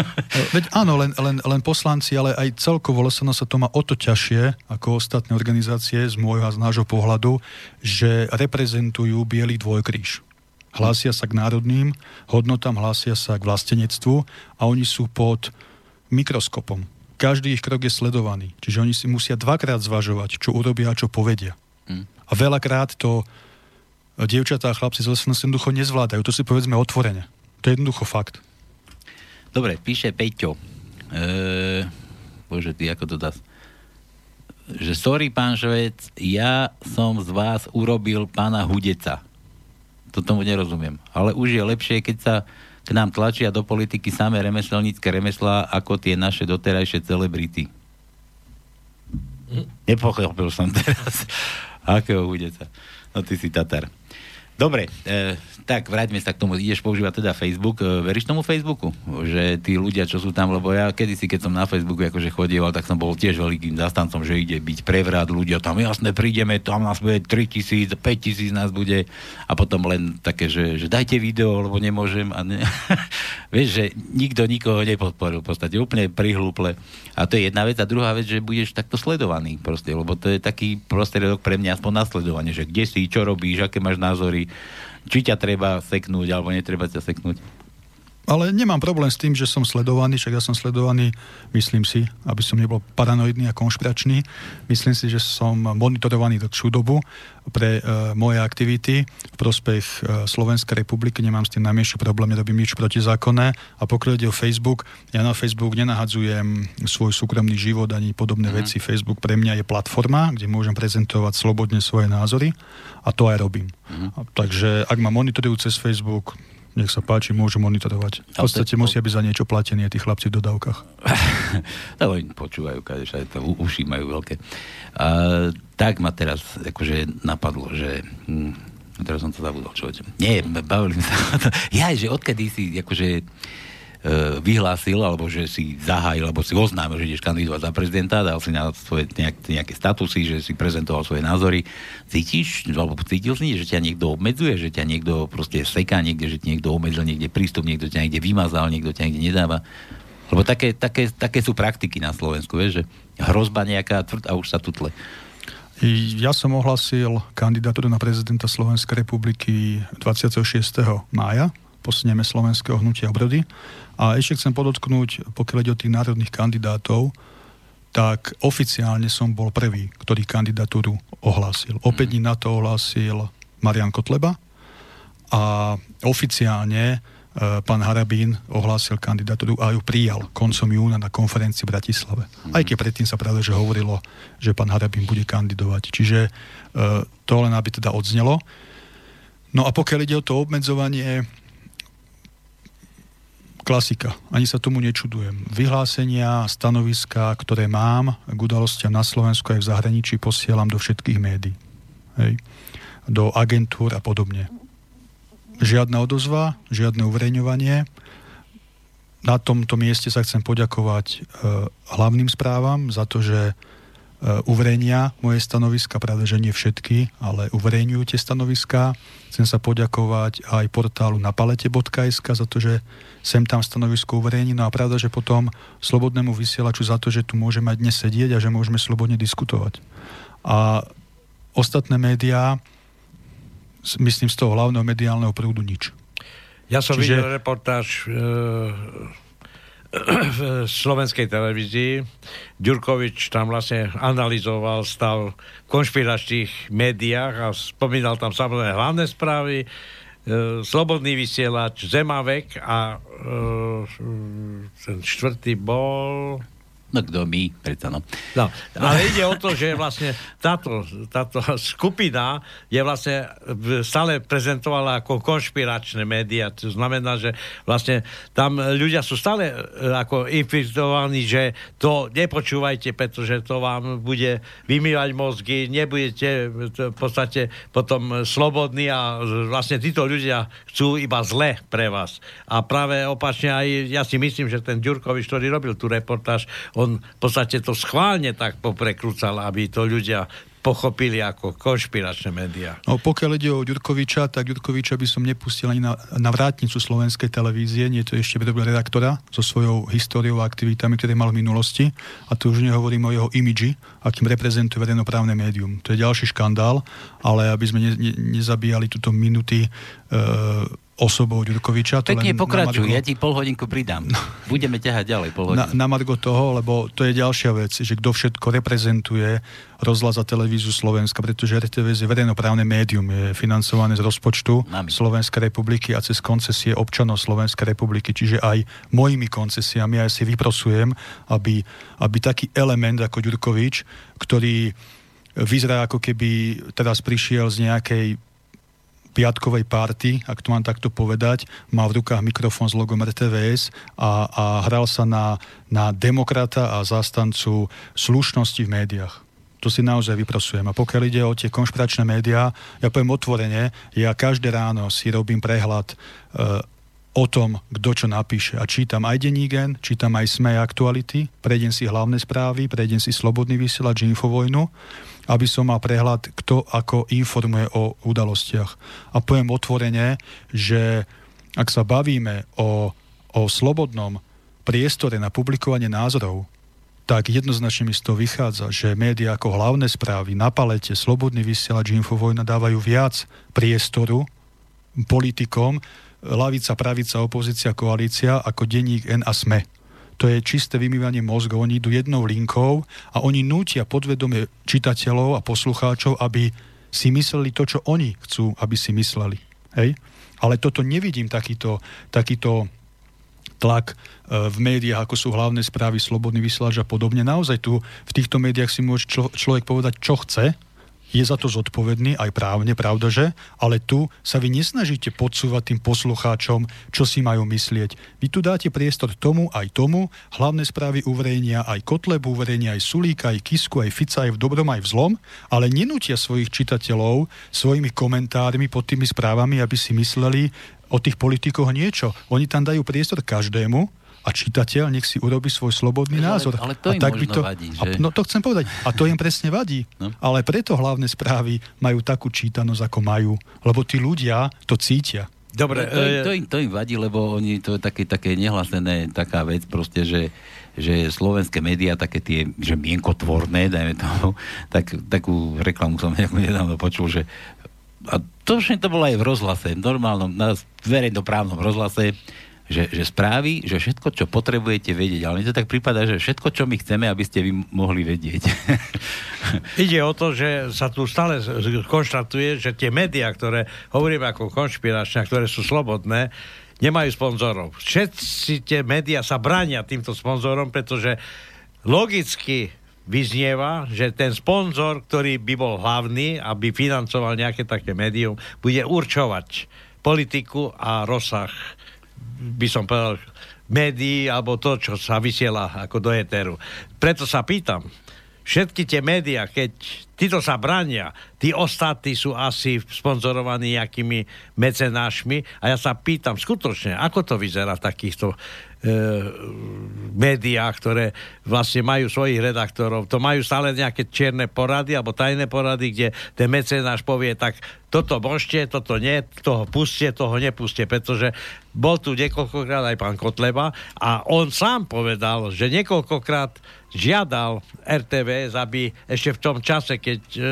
Veď áno, len, len, len poslanci, ale aj celkovo LSNS sa to má o to ťažšie ako ostatné organizácie z môjho a z nášho pohľadu, že reprezentujú Bielý dvojkríž hlásia sa k národným hodnotám, hlásia sa k vlastenectvu a oni sú pod mikroskopom. Každý ich krok je sledovaný. Čiže oni si musia dvakrát zvažovať, čo urobia a čo povedia. Mm. A veľakrát to dievčatá a chlapci z lesnosti jednoducho nezvládajú. To si povedzme otvorene. To je jednoducho fakt. Dobre, píše Peťo. E, bože, ty ako to dá? Že sorry, pán Švec, ja som z vás urobil pána Hudeca to tomu nerozumiem. Ale už je lepšie, keď sa k nám tlačia do politiky samé remeselnícke remeslá ako tie naše doterajšie celebrity. Hm? Nepochopil som teraz. Akého hudeca? No ty si Tatar. Dobre, e, tak vráťme sa k tomu. Ideš používať teda Facebook. E, veríš tomu Facebooku? Že tí ľudia, čo sú tam, lebo ja kedysi, keď som na Facebooku akože chodieval, tak som bol tiež veľkým zastancom, že ide byť prevrat ľudia. Tam jasne prídeme, tam nás bude 3 tisíc, 5 tisíc nás bude a potom len také, že, že dajte video, lebo nemôžem. A ne... Vieš, že nikto nikoho nepodporil v podstate. Úplne prihlúple. A to je jedna vec. A druhá vec, že budeš takto sledovaný proste, lebo to je taký prostriedok pre mňa aspoň nasledovanie, že kde si, čo robíš, aké máš názory, či ťa treba seknúť, alebo netreba ťa seknúť. Ale nemám problém s tým, že som sledovaný, však ja som sledovaný, myslím si, aby som nebol paranoidný a konšpiračný. Myslím si, že som monitorovaný dlhšiu dobu pre e, moje aktivity v prospech e, Slovenskej republiky. Nemám s tým najmenší problém, nerobím nič protizákonné. A pokiaľ ide o Facebook, ja na Facebook nenahadzujem svoj súkromný život ani podobné mm. veci. Facebook pre mňa je platforma, kde môžem prezentovať slobodne svoje názory a to aj robím. Mm. A, takže ak ma monitorujú cez Facebook, nech sa páči, môžu monitorovať. V podstate musia byť za niečo platení tí chlapci v dodávkach. no, oni počúvajú, kadeš, aj to uši majú veľké. A, tak ma teraz akože napadlo, že... Hm, teraz som to zabudol, čo Nie, bavili sa Ja, že odkedy si akože vyhlásil, alebo že si zahájil, alebo si oznámil, že ideš kandidovať za prezidenta, dal si na svoje nejak, nejaké statusy, že si prezentoval svoje názory. Cítiš, alebo cítil si, že ťa niekto obmedzuje, že ťa niekto proste seká niekde, že ti niekto obmedzil niekde prístup, niekto ťa niekde vymazal, niekto ťa niekde nedáva. Lebo také, také, také sú praktiky na Slovensku, vieš, že hrozba nejaká tvrd a už sa tutle. Ja som ohlasil kandidatúru na prezidenta Slovenskej republiky 26. mája. Posneme slovenského hnutia obrody a ešte chcem podotknúť, pokiaľ ide o tých národných kandidátov, tak oficiálne som bol prvý, ktorý kandidatúru ohlásil. Opäť dní na to ohlásil Marian Kotleba a oficiálne e, pán Harabín ohlásil kandidatúru a ju prijal koncom júna na konferencii v Bratislave. Aj keď predtým sa práve že hovorilo, že pán Harabín bude kandidovať. Čiže e, to len aby teda odznelo. No a pokiaľ ide o to obmedzovanie klasika. Ani sa tomu nečudujem. Vyhlásenia, stanoviska, ktoré mám k udalostiam na Slovensku aj v zahraničí, posielam do všetkých médií. Hej. Do agentúr a podobne. Žiadna odozva, žiadne uverejňovanie. Na tomto mieste sa chcem poďakovať e, hlavným správam za to, že uverejnia moje stanoviska, pravda, že nie všetky, ale uverejňujú tie stanoviská. Chcem sa poďakovať aj portálu napalete.sk za to, že sem tam stanovisko uverejní. No a pravda, že potom slobodnému vysielaču za to, že tu môžeme aj dnes sedieť a že môžeme slobodne diskutovať. A ostatné médiá, myslím z toho hlavného mediálneho prúdu nič. Ja som Čiže... videl reportáž e v slovenskej televízii. Ďurkovič tam vlastne analyzoval stav konšpiračných médiách a spomínal tam samozrejme hlavné správy, e, Slobodný vysielač, Zemavek a e, ten štvrtý bol No kto my, predsa no. No, ale ide o to, že vlastne táto, táto skupina je vlastne stále prezentovala ako konšpiračné médiá. To znamená, že vlastne tam ľudia sú stále e, ako infiltrovaní, že to nepočúvajte, pretože to vám bude vymývať mozgy, nebudete v podstate potom slobodní a vlastne títo ľudia chcú iba zle pre vás. A práve opačne aj ja si myslím, že ten Ďurkovič, ktorý robil tú reportáž, on v podstate to schválne tak poprekrúcal, aby to ľudia pochopili ako konšpiračné médiá. No, pokiaľ ide o Ďurkoviča, tak Ďurkoviča by som nepustil ani na, na vrátnicu slovenskej televízie, nie to ešte vedobila redaktora so svojou históriou a aktivitami, ktoré mal v minulosti. A tu už nehovorím o jeho imidži, akým reprezentuje verejnoprávne médium. To je ďalší škandál, ale aby sme ne, ne, nezabíjali túto minuty e, osobou Ďurkoviča. To Pekne pokračuj, Margo... ja ti pol hodinku pridám. No. Budeme ťahať ďalej pol Na, na Margo toho, lebo to je ďalšia vec, že kto všetko reprezentuje rozhlas a televíziu Slovenska, pretože RTVS je verejnoprávne médium, je financované z rozpočtu Nami. Slovenskej republiky a cez koncesie občanov Slovenskej republiky, čiže aj mojimi koncesiami ja si vyprosujem, aby, aby taký element ako Ďurkovič, ktorý vyzerá ako keby teraz prišiel z nejakej piatkovej party, ak to mám takto povedať, mal v rukách mikrofón s logom RTVS a, a hral sa na, na demokrata a zastancu slušnosti v médiách. To si naozaj vyprosujem. A pokiaľ ide o tie konšpiračné médiá, ja poviem otvorene, ja každé ráno si robím prehľad e, o tom, kto čo napíše. A čítam aj Denígen, čítam aj SME aktuality, prejdem si hlavné správy, prejdem si Slobodný vysielač, Infovojnu aby som mal prehľad, kto ako informuje o udalostiach. A poviem otvorene, že ak sa bavíme o, o slobodnom priestore na publikovanie názorov, tak jednoznačne mi z toho vychádza, že médiá ako hlavné správy na palete, Slobodný vysielač, Infovojna dávajú viac priestoru politikom, lavica, pravica, opozícia, koalícia ako denník N a SME to je čisté vymývanie mozgov. Oni idú jednou linkou a oni nútia podvedome čitateľov a poslucháčov, aby si mysleli to, čo oni chcú, aby si mysleli. Hej? Ale toto nevidím takýto, takýto tlak e, v médiách, ako sú hlavné správy, slobodný vysielač a podobne. Naozaj tu v týchto médiách si môže člo, človek povedať, čo chce, je za to zodpovedný, aj právne, pravda, že? Ale tu sa vy nesnažíte podsúvať tým poslucháčom, čo si majú myslieť. Vy tu dáte priestor tomu aj tomu, hlavné správy uverejnia aj Kotlebu, uverejnia aj Sulíka, aj Kisku, aj Fica, aj v dobrom, aj v zlom, ale nenútia svojich čitateľov svojimi komentármi pod tými správami, aby si mysleli o tých politikoch niečo. Oni tam dajú priestor každému, a čitateľ nech si urobi svoj slobodný ale, názor. Ale to a im tak by to, vadí, že? A, no to chcem povedať. A to im presne vadí. No. Ale preto hlavné správy majú takú čítanosť, ako majú. Lebo tí ľudia to cítia. Dobre. To, to, to, im, to im vadí, lebo oni, to je také, také nehlasené taká vec proste, že že slovenské médiá, také tie, že mienkotvorné, dajme tomu, tak, takú reklamu som nedávno počul, že a to všetko to bolo aj v rozhlase, v normálnom, na verejnoprávnom rozhlase, že, že správy, že všetko, čo potrebujete vedieť. Ale mne to tak prípada, že všetko, čo my chceme, aby ste vy mohli vedieť. Ide o to, že sa tu stále konštatuje, že tie médiá, ktoré hovoríme ako konšpiračné, ktoré sú slobodné, nemajú sponzorov. Všetci tie médiá sa bránia týmto sponzorom, pretože logicky vyznieva, že ten sponzor, ktorý by bol hlavný, aby financoval nejaké také médium, bude určovať politiku a rozsah by som povedal, médií alebo to, čo sa vysiela ako do éteru. Preto sa pýtam, všetky tie médiá, keď títo sa brania, tí ostatní sú asi sponzorovaní nejakými mecenášmi. A ja sa pýtam skutočne, ako to vyzerá v takýchto e, médiá, ktoré vlastne majú svojich redaktorov. To majú stále nejaké čierne porady alebo tajné porady, kde ten mecenáš povie, tak toto môžete, toto nie, toho pustie, toho nepustie, pretože bol tu niekoľkokrát aj pán Kotleba a on sám povedal, že niekoľkokrát žiadal RTVS, aby ešte v tom čase, keď e,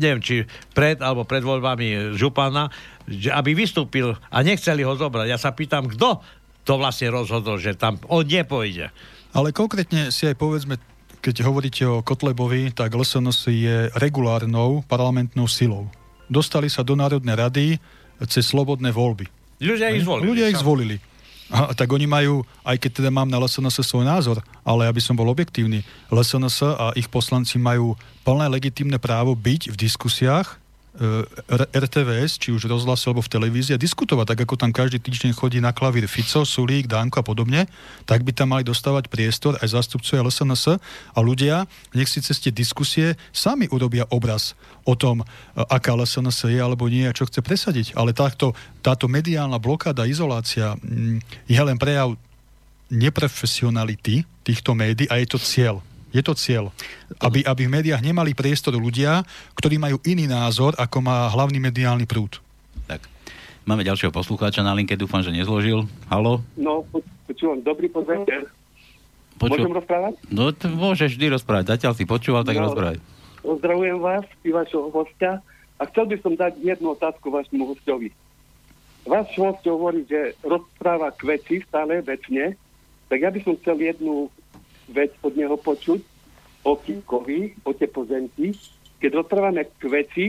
neviem, či pred alebo pred voľbami Župana, že aby vystúpil a nechceli ho zobrať. Ja sa pýtam, kto to vlastne rozhodol, že tam on nepojde. Ale konkrétne si aj povedzme, keď hovoríte o Kotlebovi, tak LSNS je regulárnou parlamentnou silou. Dostali sa do Národnej rady cez slobodné voľby. Ľudia ich zvolili. Ľudia ich zvolili. Tak oni majú, aj keď teda mám na LSNS svoj názor, ale aby som bol objektívny, LSNS a ich poslanci majú plné legitímne právo byť v diskusiách RTVS, či už rozhlase alebo v televízii a diskutovať, tak ako tam každý týždeň chodí na klavír Fico, Sulík, Dánko a podobne, tak by tam mali dostávať priestor aj zástupcovia LSNS a ľudia, nech si cez tie diskusie sami urobia obraz o tom, e, aká LSNS je alebo nie a čo chce presadiť. Ale táto, táto mediálna blokáda, izolácia mm, je len prejav neprofesionality týchto médií a je to cieľ. Je to cieľ. Aby, aby v médiách nemali priestor ľudia, ktorí majú iný názor, ako má hlavný mediálny prúd. Tak. Máme ďalšieho poslucháča na linke, dúfam, že nezložil. Halo? No, počúvam, dobrý podvečer. Poču... Môžem rozprávať? No, t- môžeš vždy rozprávať. Zatiaľ si počúval, tak no, rozprávaj. Pozdravujem vás i vašho hostia a chcel by som dať jednu otázku vašmu hostovi. Váš host hovorí, že rozpráva k veci stále vecne, tak ja by som chcel jednu vec od neho počuť o Kikovi, o tie pozemky, keď rozprávame k veci,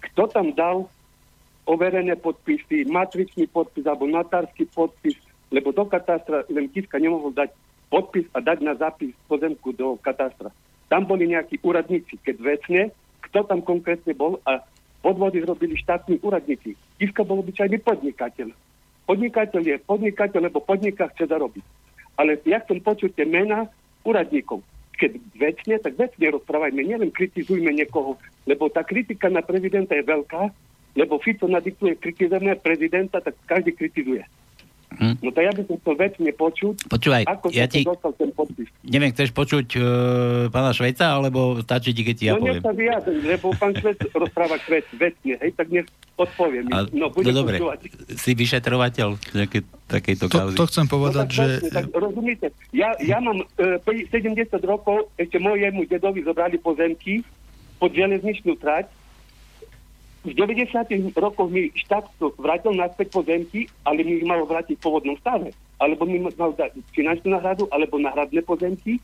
kto tam dal overené podpisy, matričný podpis alebo notársky podpis, lebo do katastra len Kiska nemohol dať podpis a dať na zápis pozemku do katastra. Tam boli nejakí úradníci, keď vecne, kto tam konkrétne bol a podvody zrobili štátni úradníci. Kiska bol obyčajný podnikateľ. Podnikateľ je podnikateľ, lebo podniká chce zarobiť. Ale ja chcem počuť tie mená úradníkov. Keď vecne, tak vecne rozprávajme, nielen kritizujme niekoho, lebo tá kritika na prezidenta je veľká, lebo Fico nadiktuje kritizujeme prezidenta, tak každý kritizuje. Hm? No to ja by som chcel vecne počuť, Počúvaj, ako ja ti... dostal ten podpis. Neviem, chceš počuť uh, pána Šveca, alebo stačí ti, keď ti ja no, poviem? No sa vyjadrím, lebo pán Švec rozpráva kvet, vecne, hej, tak nech odpoviem. A, no, no dobre, počúvať. si vyšetrovateľ nejaké, takejto to, kauzy? To chcem povedať, no, tak, že... Vlastne, tak, rozumiete, ja, ja mám uh, 70 rokov, ešte mojemu dedovi zobrali pozemky pod železničnú trať, v 90. rokoch mi štát vrátil naspäť pozemky, ale mi ich malo vrátiť v pôvodnom stave. Alebo mi mal dať finančnú náhradu, alebo náhradné pozemky.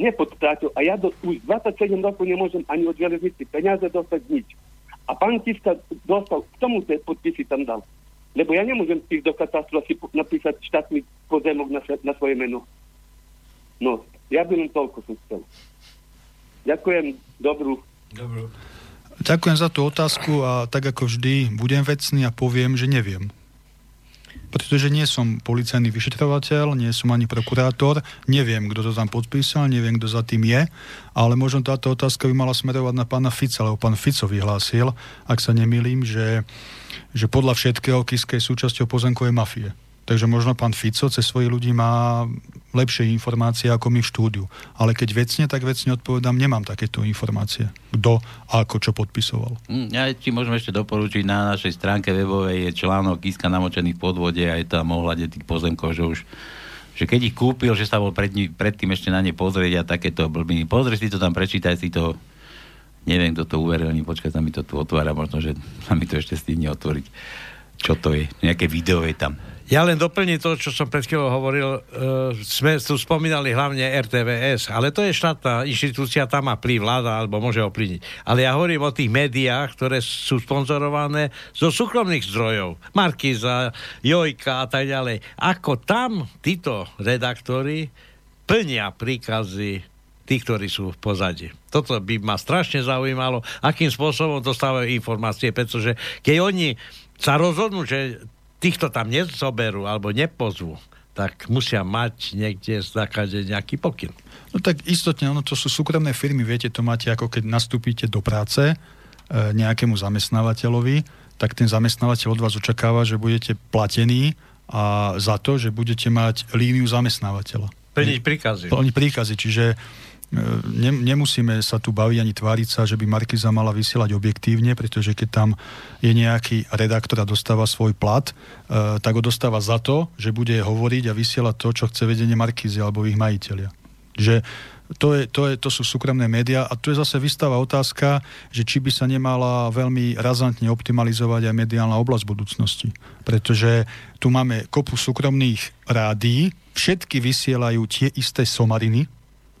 Nepodplátil. A ja do, už 27 rokov nemôžem ani od železnici peniaze dostať nič. A pán Kiska dostal, k tomu tie podpisy tam dal. Lebo ja nemôžem ísť do si napísať štátny pozemok na, na svoje meno. No, ja by len toľko som chcel. Ďakujem, dobrú. Dobrú. Ďakujem za tú otázku a tak ako vždy budem vecný a poviem, že neviem. Pretože nie som policajný vyšetrovateľ, nie som ani prokurátor, neviem, kto to tam podpísal, neviem, kto za tým je, ale možno táto otázka by mala smerovať na pána Fica, lebo pán Fico vyhlásil, ak sa nemýlim, že, že podľa všetkého Kiska je súčasťou pozemkovej mafie. Takže možno pán Fico cez svojich ľudí má lepšie informácie ako my v štúdiu. Ale keď vecne, tak vecne odpovedám, nemám takéto informácie. Kto ako čo podpisoval. Mm, ja ti môžem ešte doporučiť, na našej stránke webovej je článok Iska namočený v podvode je tam ohľade tých pozemkov, že už že keď ich kúpil, že sa bol pred, predtým ešte na ne pozrieť a takéto blbiny. Pozri si to tam, prečítaj si to. Neviem, kto to uverejní, počkaj, sa mi to tu otvára, možno, že sa mi to ešte stihne otvoriť. Čo to je? Nejaké video je tam. Ja len doplním to, čo som pred chvíľou hovoril. Uh, sme tu spomínali hlavne RTVS, ale to je štátna inštitúcia, tam má plý vláda, alebo môže ovplyvniť. Ale ja hovorím o tých médiách, ktoré sú sponzorované zo súkromných zdrojov. Markiza, Jojka a tak ďalej. Ako tam títo redaktori plnia príkazy tých, ktorí sú v pozadí. Toto by ma strašne zaujímalo, akým spôsobom dostávajú informácie, pretože keď oni sa rozhodnú, že týchto tam nezoberú alebo nepozvú, tak musia mať niekde zakade nejaký pokyn. No tak istotne, ono to sú súkromné firmy, viete, to máte ako keď nastúpite do práce e, nejakému zamestnávateľovi, tak ten zamestnávateľ od vás očakáva, že budete platení a za to, že budete mať líniu zamestnávateľa. Plniť príkazy. Plniť príkazy, čiže ne, nemusíme sa tu baviť ani tváriť sa, že by Markiza mala vysielať objektívne, pretože keď tam je nejaký redaktor a dostáva svoj plat, e, tak ho dostáva za to, že bude hovoriť a vysielať to, čo chce vedenie Markizy alebo ich majiteľia. Že to, je, to, je, to sú súkromné médiá a tu je zase vystáva otázka, že či by sa nemala veľmi razantne optimalizovať aj mediálna oblasť budúcnosti. Pretože tu máme kopu súkromných rádií, všetky vysielajú tie isté somariny,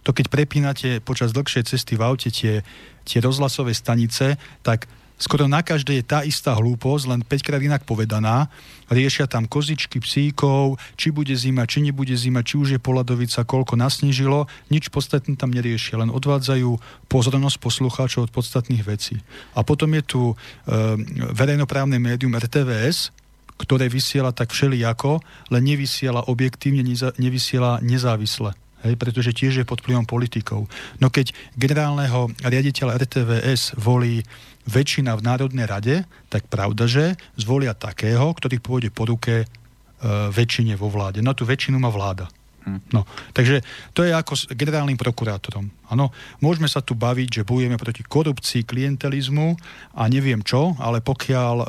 to keď prepínate počas dlhšej cesty v aute tie, tie rozhlasové stanice, tak skoro na každej je tá istá hlúposť, len 5 krát inak povedaná. Riešia tam kozičky, psíkov, či bude zima, či nebude zima, či už je poladovica, koľko nasnežilo. Nič podstatné tam neriešia, len odvádzajú pozornosť poslucháčov od podstatných vecí. A potom je tu e, verejnoprávne médium RTVS, ktoré vysiela tak všelijako, len nevysiela objektívne, nevysiela nezávisle hej, pretože tiež je pod vplyvom politikov. No keď generálneho riaditeľa RTVS volí väčšina v Národnej rade, tak pravda, že zvolia takého, ktorý pôjde po ruke e, väčšine vo vláde. No tú väčšinu má vláda. Hm. No, takže to je ako s generálnym prokurátorom. Ano, môžeme sa tu baviť, že bojujeme proti korupcii, klientelizmu a neviem čo, ale pokiaľ uh,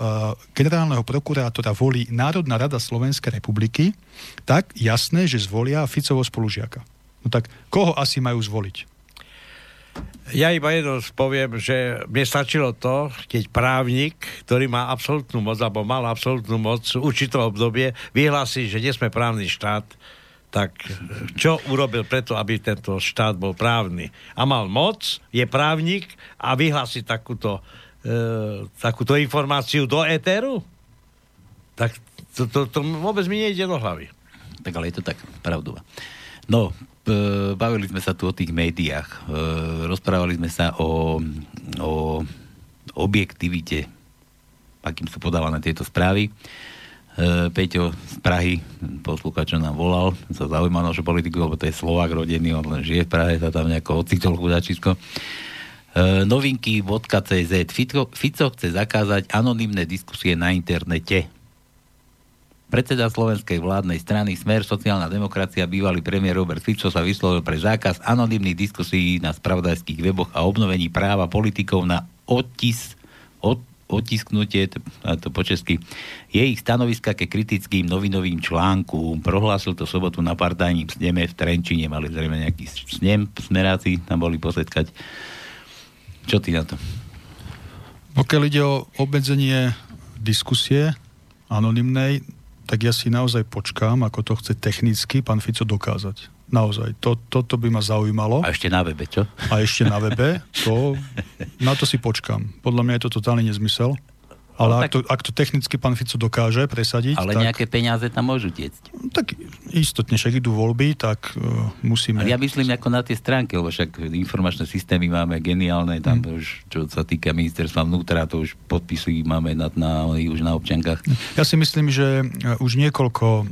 generálneho prokurátora volí Národná rada Slovenskej republiky, tak jasné, že zvolia Ficovo spolužiaka. No tak koho asi majú zvoliť? Ja iba jedno poviem, že mne stačilo to, keď právnik, ktorý má absolútnu moc, alebo mal absolútnu moc v určitom obdobie, vyhlási, že nie sme právny štát, tak čo urobil preto, aby tento štát bol právny? A mal moc, je právnik a vyhlási takúto, e, takúto informáciu do éteru? Tak to, to, to vôbec mi nejde do hlavy. Tak ale je to tak, pravdu. No, bavili sme sa tu o tých médiách. Rozprávali sme sa o, o objektivite, akým sú podávané tieto správy. Peťo z Prahy, poslúka, čo nám volal, sa zaujíma našu politiku, lebo to je Slovák rodený, on len žije v Prahe, sa tam nejako ocitol chudačisko. Novinky.cz Fico, Fico chce zakázať anonymné diskusie na internete. Predseda slovenskej vládnej strany Smer sociálna demokracia, bývalý premiér Robert Fico sa vyslovil pre zákaz anonimných diskusí na spravodajských weboch a obnovení práva politikov na otis, od, otisknutie, to, to po česky, je ich stanoviska ke kritickým novinovým článku. Prohlásil to sobotu na partajním sneme v Trenčine. Mali zrejme nejaký snem, smeráci tam boli posetkať. Čo ty na to? Pokiaľ ide o obmedzenie diskusie anonymnej, tak ja si naozaj počkám, ako to chce technicky pán Fico dokázať. Naozaj, to, toto by ma zaujímalo. A ešte na webe, čo? A ešte na webe, to, na to si počkám. Podľa mňa je to totálny nezmysel. Ale no, ak, to, ak to technicky pán Fico dokáže presadiť... Ale tak, nejaké peniaze tam môžu tiecť. Tak istotne, však idú voľby, tak uh, musíme... Ale ja myslím ako na tie stránky, lebo však informačné systémy máme geniálne, tam hmm. už, čo sa týka ministerstva vnútra, to už podpisy máme na, na, už na občankách. Ja si myslím, že e, už niekoľko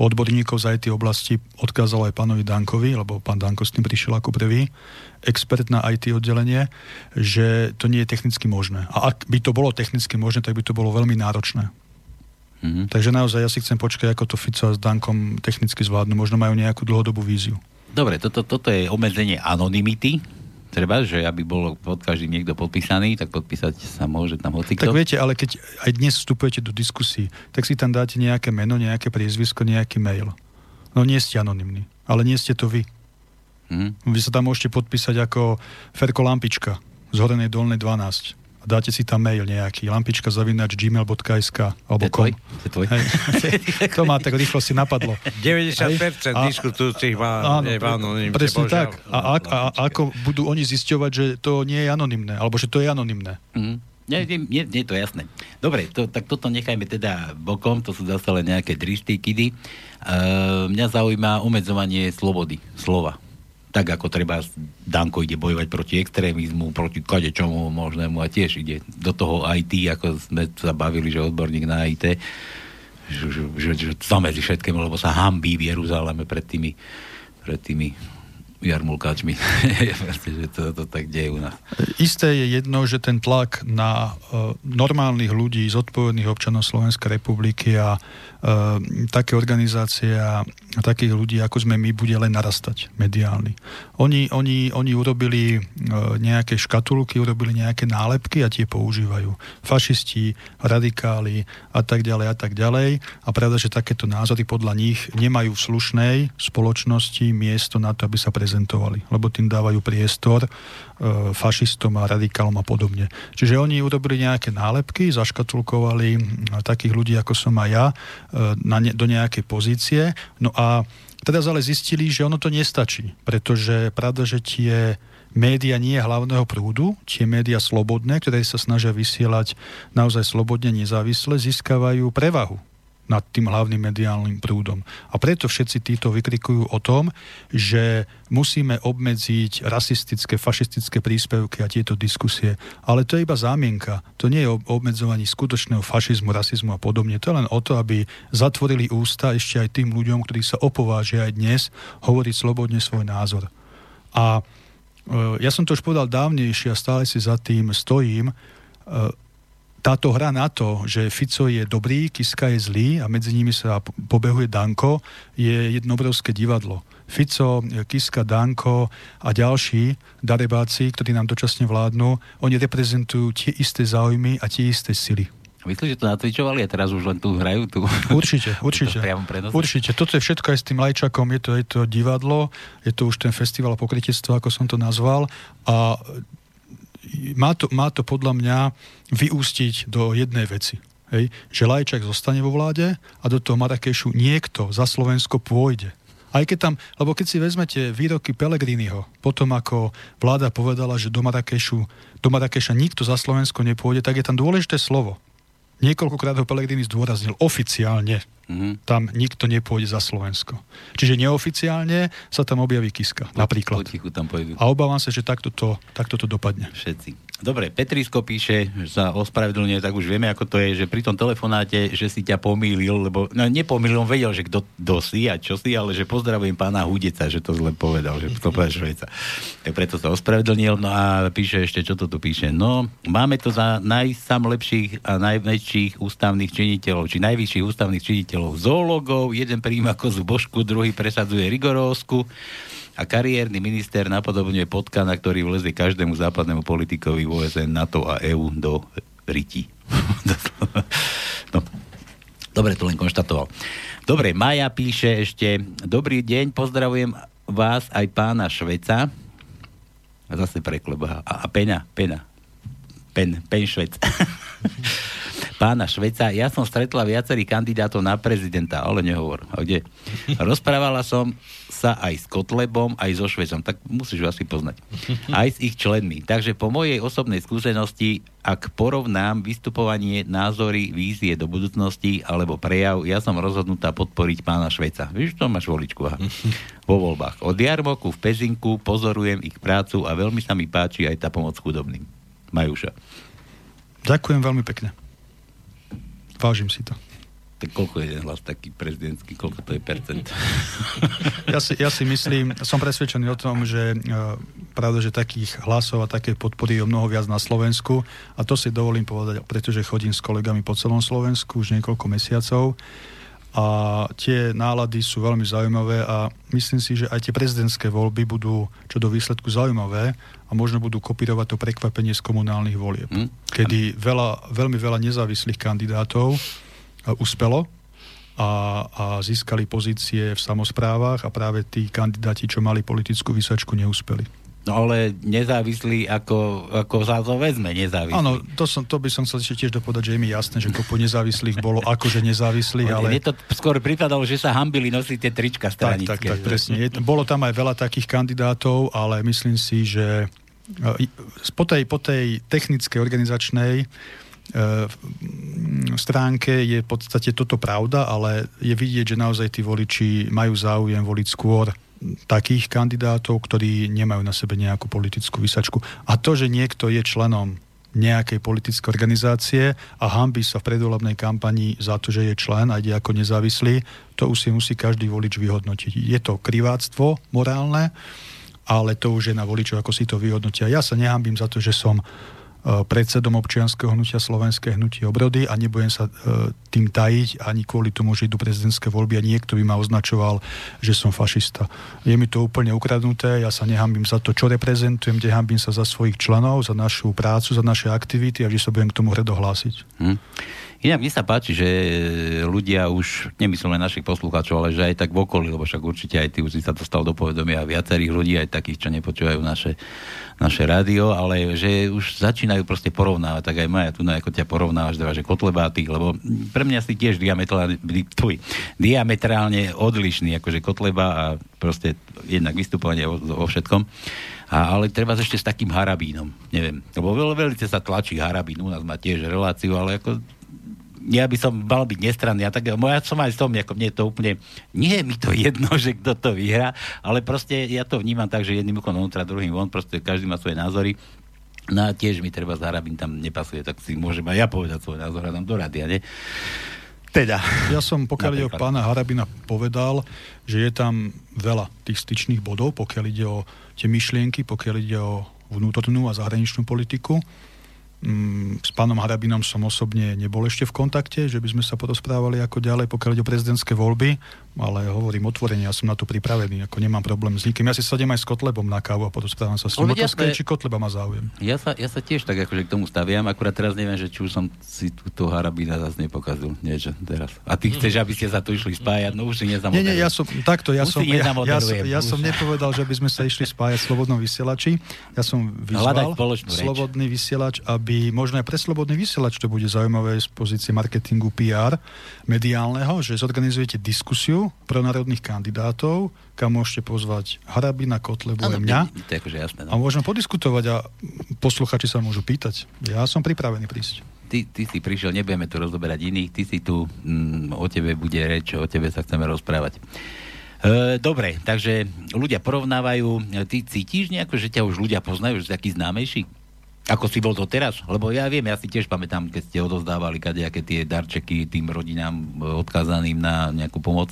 odborníkov z IT oblasti odkázal aj pánovi Dankovi, lebo pán Danko s tým prišiel ako prvý, expert na IT oddelenie, že to nie je technicky možné. A ak by to bolo technicky možné, tak by to bolo veľmi náročné. Mm-hmm. Takže naozaj ja si chcem počkať, ako to Fico s Dankom technicky zvládnu. Možno majú nejakú dlhodobú víziu. Dobre, toto, toto je obmedzenie anonymity, treba, že aby bol pod každým niekto podpísaný, tak podpísať sa môže tam hocikto. Tak viete, ale keď aj dnes vstupujete do diskusí, tak si tam dáte nejaké meno, nejaké priezvisko, nejaký mail. No nie ste anonymní, ale nie ste to vy. Hmm. Vy sa tam môžete podpísať ako Ferko Lampička z Horenej Dolnej 12 a dáte si tam mail nejaký, lampička zavinač gmail.sk alebo kom. tvoj? Hej. to ma tak rýchlo si napadlo. 90% a, diskutujúcich má, áno, je anonimne. Presne tak. A, a, a, ako budú oni zisťovať, že to nie je anonimné, alebo že to je anonimné? Mm. Nie, nie, nie, nie je to jasné. Dobre, to, tak toto nechajme teda bokom, to sú zase len nejaké drištíkidy. Uh, mňa zaujíma umedzovanie slobody, slova tak ako treba Danko ide bojovať proti extrémizmu, proti čomu možnému a tiež ide do toho IT, ako sme sa bavili, že odborník na IT, že, že, že, že zamedzi všetkému, lebo sa hambí v Jeruzaleme pred tými, pred tými jarmulkáčmi. že to, to tak deje u nás. Isté je jedno, že ten tlak na uh, normálnych ľudí, zodpovedných občanov Slovenskej republiky a také organizácie a, takých ľudí, ako sme my, bude len narastať mediálny. Oni, oni, oni urobili uh, nejaké škatulky, urobili nejaké nálepky a tie používajú. Fašisti, radikáli a tak ďalej a tak ďalej. A pravda, že takéto názory podľa nich nemajú v slušnej spoločnosti miesto na to, aby sa pre prezentovali, lebo tým dávajú priestor e, fašistom a radikálom a podobne. Čiže oni urobili nejaké nálepky, zaškatulkovali takých ľudí, ako som aj ja, e, na ne, do nejakej pozície. No a Teraz ale zistili, že ono to nestačí, pretože pravda, že tie média nie hlavného prúdu, tie média slobodné, ktoré sa snažia vysielať naozaj slobodne, nezávisle, získavajú prevahu nad tým hlavným mediálnym prúdom. A preto všetci títo vykrikujú o tom, že musíme obmedziť rasistické, fašistické príspevky a tieto diskusie. Ale to je iba zámienka. To nie je o obmedzovaní skutočného fašizmu, rasizmu a podobne. To je len o to, aby zatvorili ústa ešte aj tým ľuďom, ktorí sa opovážia aj dnes hovoriť slobodne svoj názor. A e, ja som to už povedal dávnejšie a stále si za tým stojím. Táto hra na to, že Fico je dobrý, Kiska je zlý a medzi nimi sa pobehuje Danko, je jedno obrovské divadlo. Fico, Kiska, Danko a ďalší darebáci, ktorí nám dočasne vládnu, oni reprezentujú tie isté záujmy a tie isté sily. Myslíš, že to natvičovali a teraz už len tu hrajú? Tu? Určite, určite. to určite. Toto je všetko aj s tým lajčakom, je to, je to divadlo, je to už ten festival pokrytectva, ako som to nazval. A má to, má to podľa mňa vyústiť do jednej veci. Hej, že Lajčák zostane vo vláde a do toho Marrakešu niekto za Slovensko pôjde. Aj keď tam, lebo keď si vezmete výroky Pelegriniho, potom ako vláda povedala, že do Marrakešu, do Marrakeša nikto za Slovensko nepôjde, tak je tam dôležité slovo. Niekoľkokrát ho Pelegrini zdôraznil oficiálne. Mm-hmm. Tam nikto nepôjde za Slovensko. Čiže neoficiálne sa tam objaví Kiska, napríklad. Potichu tam pôjdu. A obávam sa, že takto to, takto to dopadne. Všetci. Dobre, Petrisko píše, že sa ospravedlňuje, tak už vieme, ako to je, že pri tom telefonáte, že si ťa pomýlil, lebo no, nepomýlil, on vedel, že kto, si a čo si, ale že pozdravujem pána Hudeca, že to zle povedal, že to povedal Švejca. Tak preto sa ospravedlnil, no a píše ešte, čo to tu píše. No, máme to za najsamlepších a najväčších ústavných činiteľov, či najvyšších ústavných činiteľov zoologov, jeden príjma kozu Božku, druhý presadzuje Rigorovsku, a kariérny minister napodobňuje potkana, ktorý vlezie každému západnému politikovi v OSN, NATO a EU do riti. no. Dobre, to len konštatoval. Dobre, Maja píše ešte, dobrý deň, pozdravujem vás aj pána Šveca. A zase prekleba. A, a Pena, Pena. Pen, Pen Švec. pána Šveca. Ja som stretla viacerých kandidátov na prezidenta, ale nehovor. A kde? Rozprávala som sa aj s Kotlebom, aj so Švecom. Tak musíš asi poznať. Aj s ich členmi. Takže po mojej osobnej skúsenosti, ak porovnám vystupovanie, názory, vízie do budúcnosti alebo prejav, ja som rozhodnutá podporiť pána Šveca. Víš, to máš voličku. Aha. Vo voľbách. Od Jarmoku v Pezinku pozorujem ich prácu a veľmi sa mi páči aj tá pomoc chudobným. Majúša. Ďakujem veľmi pekne. Vážim si to. Tak koľko je jeden hlas taký prezidentský, koľko to je percent? Ja si, ja si myslím, som presvedčený o tom, že uh, pravda, že takých hlasov a také podpory je mnoho viac na Slovensku a to si dovolím povedať, pretože chodím s kolegami po celom Slovensku už niekoľko mesiacov a tie nálady sú veľmi zaujímavé a myslím si, že aj tie prezidentské voľby budú čo do výsledku zaujímavé a možno budú kopírovať to prekvapenie z komunálnych volieb, hmm. kedy veľa, veľmi veľa nezávislých kandidátov uspelo a, a získali pozície v samozprávach a práve tí kandidáti, čo mali politickú vysačku, neúspeli. No ale nezávislí, ako, ako vezme, nezávislí. Áno, to, som, to by som chcel ešte tiež dopovedať, že je mi jasné, že kopu nezávislých bolo akože nezávislých, ale... Mne to skôr pripadalo, že sa hambili nosiť tie trička stranické. Tak, tak, tak, presne. Je, bolo tam aj veľa takých kandidátov, ale myslím si, že e, po tej, po tej technickej, organizačnej e, stránke je v podstate toto pravda, ale je vidieť, že naozaj tí voliči majú záujem voliť skôr takých kandidátov, ktorí nemajú na sebe nejakú politickú vysačku. A to, že niekto je členom nejakej politickej organizácie a hambí sa v predvolebnej kampani za to, že je člen a ide ako nezávislý, to už si musí každý volič vyhodnotiť. Je to kriváctvo morálne, ale to už je na voličov, ako si to vyhodnotia. Ja sa nehambím za to, že som predsedom občianského hnutia Slovenské hnutie obrody a nebudem sa e, tým tajiť ani kvôli tomu, že idú prezidentské voľby a niekto by ma označoval, že som fašista. Je mi to úplne ukradnuté, ja sa nehambím za to, čo reprezentujem, nehambím sa za svojich členov, za našu prácu, za naše aktivity a že sa budem k tomu hrdo hlásiť. Hm. Inak mne sa páči, že ľudia už, nemyslím len našich poslucháčov, ale že aj tak v okolí, lebo však určite aj ty už si sa dostal do povedomia viacerých ľudí, aj takých, čo nepočúvajú naše, naše rádio, ale že už začína začínajú proste porovnávať, tak aj Maja tu ako ťa porovnávaš, teda, že Kotleba lebo pre mňa si tiež diametrálne, tvoj, diametrálne odlišný, akože Kotleba a proste jednak vystupovanie vo, vo všetkom. A, ale treba ešte s takým harabínom, neviem. Lebo veľ, veľmi sa tlačí harabín, u nás má tiež reláciu, ale ako ja by som mal byť nestranný. A tak ja som aj s tom, ako mne to úplne, nie je mi to jedno, že kto to vyhrá, ale proste ja to vnímam tak, že jedným ukom vnútra, druhým von, proste každý má svoje názory. No a tiež mi treba Harabin tam nepasuje, tak si môžem aj ja povedať svoj názor a tam do radia, nie? Teda. Ja som, pokiaľ ide o pána Harabina, povedal, že je tam veľa tých styčných bodov, pokiaľ ide o tie myšlienky, pokiaľ ide o vnútornú a zahraničnú politiku. Mm, s pánom Harabinom som osobne nebol ešte v kontakte, že by sme sa porozprávali ako ďalej, pokiaľ ide o prezidentské voľby, ale hovorím otvorene, ja som na to pripravený, ako nemám problém s nikým. Ja si sadem aj s Kotlebom na kávu a porozprávam sa s ním. Otázka či Kotleba má záujem. Ja sa, ja sa tiež tak akože k tomu staviam, akurát teraz neviem, že či už som si túto Harabina zase nepokazil niečo teraz. A ty chceš, aby ste sa tu išli spájať, no už si nezamoderujem. Nie, nie, ja som, takto, ja som, ja, ja, som, ja som nepovedal, že by sme sa išli spájať v slobodnom vysielači. Ja som vyzval slobodný vysielač, aby možno aj pre slobodný vysielač to bude zaujímavé z pozície marketingu PR mediálneho, že zorganizujete diskusiu pro národných kandidátov, kam môžete pozvať Harabina, Kotlebu a mňa. To je akože jasné, no. A môžeme podiskutovať a posluchači sa môžu pýtať. Ja som pripravený prísť. Ty, ty si prišiel, nebudeme tu rozoberať iných, ty si tu, mm, o tebe bude reč, o tebe sa chceme rozprávať. E, dobre, takže ľudia porovnávajú, ty cítiš nejako, že ťa už ľudia poznajú, že si taký známejší? Ako si bol to teraz? Lebo ja viem, ja si tiež pamätám, keď ste odozdávali kadejaké tie darčeky tým rodinám e, odkázaným na nejakú pomoc.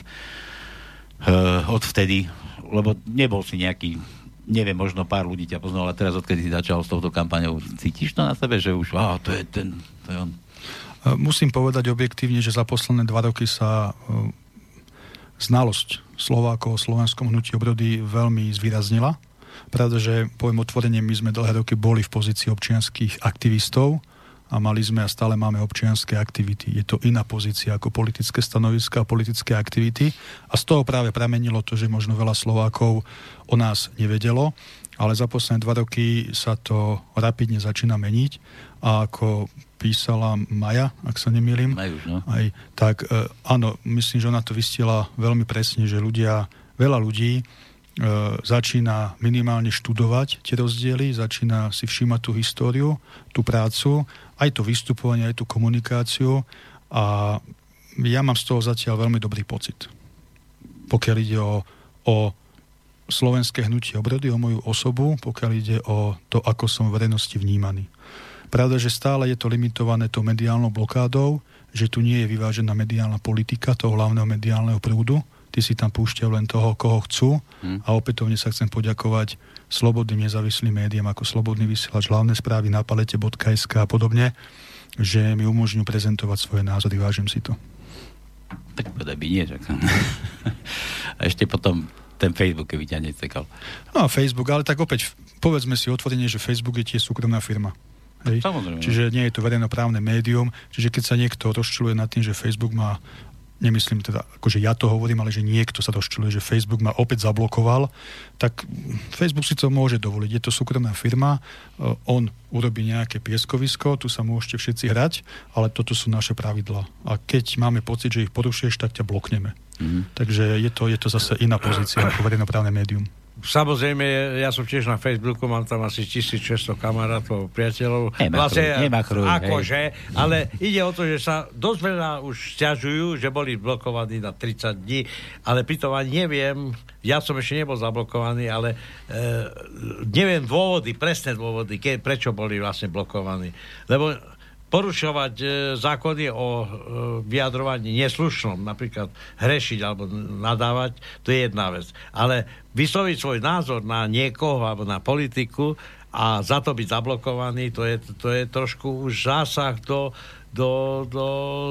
Uh, odvtedy, lebo nebol si nejaký neviem, možno pár ľudí ťa poznalo, ale teraz odkedy si začal s touto kampaňou, cítiš to na sebe, že už, á, to je ten, to je on? E, musím povedať objektívne, že za posledné dva roky sa znalosť Slovákov o slovenskom hnutí obrody veľmi zvýraznila Pravda, že poviem otvorene, my sme dlhé roky boli v pozícii občianských aktivistov a mali sme a stále máme občianské aktivity. Je to iná pozícia ako politické stanoviska a politické aktivity a z toho práve pramenilo to, že možno veľa Slovákov o nás nevedelo, ale za posledné dva roky sa to rapidne začína meniť a ako písala Maja, ak sa nemýlim, no. aj, tak e, áno, myslím, že ona to vystiela veľmi presne, že ľudia, veľa ľudí začína minimálne študovať tie rozdiely, začína si všímať tú históriu, tú prácu, aj to vystupovanie, aj tú komunikáciu a ja mám z toho zatiaľ veľmi dobrý pocit. Pokiaľ ide o, o slovenské hnutie obrody, o moju osobu, pokiaľ ide o to, ako som v verejnosti vnímaný. Pravda, že stále je to limitované tou mediálnou blokádou, že tu nie je vyvážená mediálna politika toho hlavného mediálneho prúdu, tí si tam púšťajú len toho, koho chcú hmm. a opätovne sa chcem poďakovať slobodným nezávislým médiám ako Slobodný vysielač, hlavné správy na palete.sk a podobne, že mi umožňujú prezentovať svoje názory, vážim si to. Tak povedaj by nie, že... a ešte potom ten Facebook, keby ťa necekal. No, Facebook, ale tak opäť povedzme si otvorene, že Facebook je tiež súkromná firma. Hej. Samozrejme. Čiže nie je to verejnoprávne médium, čiže keď sa niekto rozčuluje nad tým, že Facebook má nemyslím teda, akože ja to hovorím, ale že niekto sa rozčuluje, že Facebook ma opäť zablokoval, tak Facebook si to môže dovoliť. Je to súkromná firma, eh, on urobí nejaké pieskovisko, tu sa môžete všetci hrať, ale toto sú naše pravidlá. A keď máme pocit, že ich porušuješ, tak ťa blokneme. Mm-hmm. Takže je to, je to zase iná pozícia ako verejnoprávne médium. Samozrejme, ja som tiež na Facebooku, mám tam asi 1600 kamarátov, priateľov. Nemachruj, vlastne, akože, ale ide o to, že sa dosť veľa už stiažujú, že boli blokovaní na 30 dní, ale pritom ani neviem, ja som ešte nebol zablokovaný, ale e, neviem dôvody, presné dôvody, ke, prečo boli vlastne blokovaní. Lebo porušovať e, zákony o e, vyjadrovaní neslušnom, napríklad hrešiť alebo nadávať, to je jedna vec. Ale vysloviť svoj názor na niekoho alebo na politiku a za to byť zablokovaný, to je, to je trošku už zásah do, do, do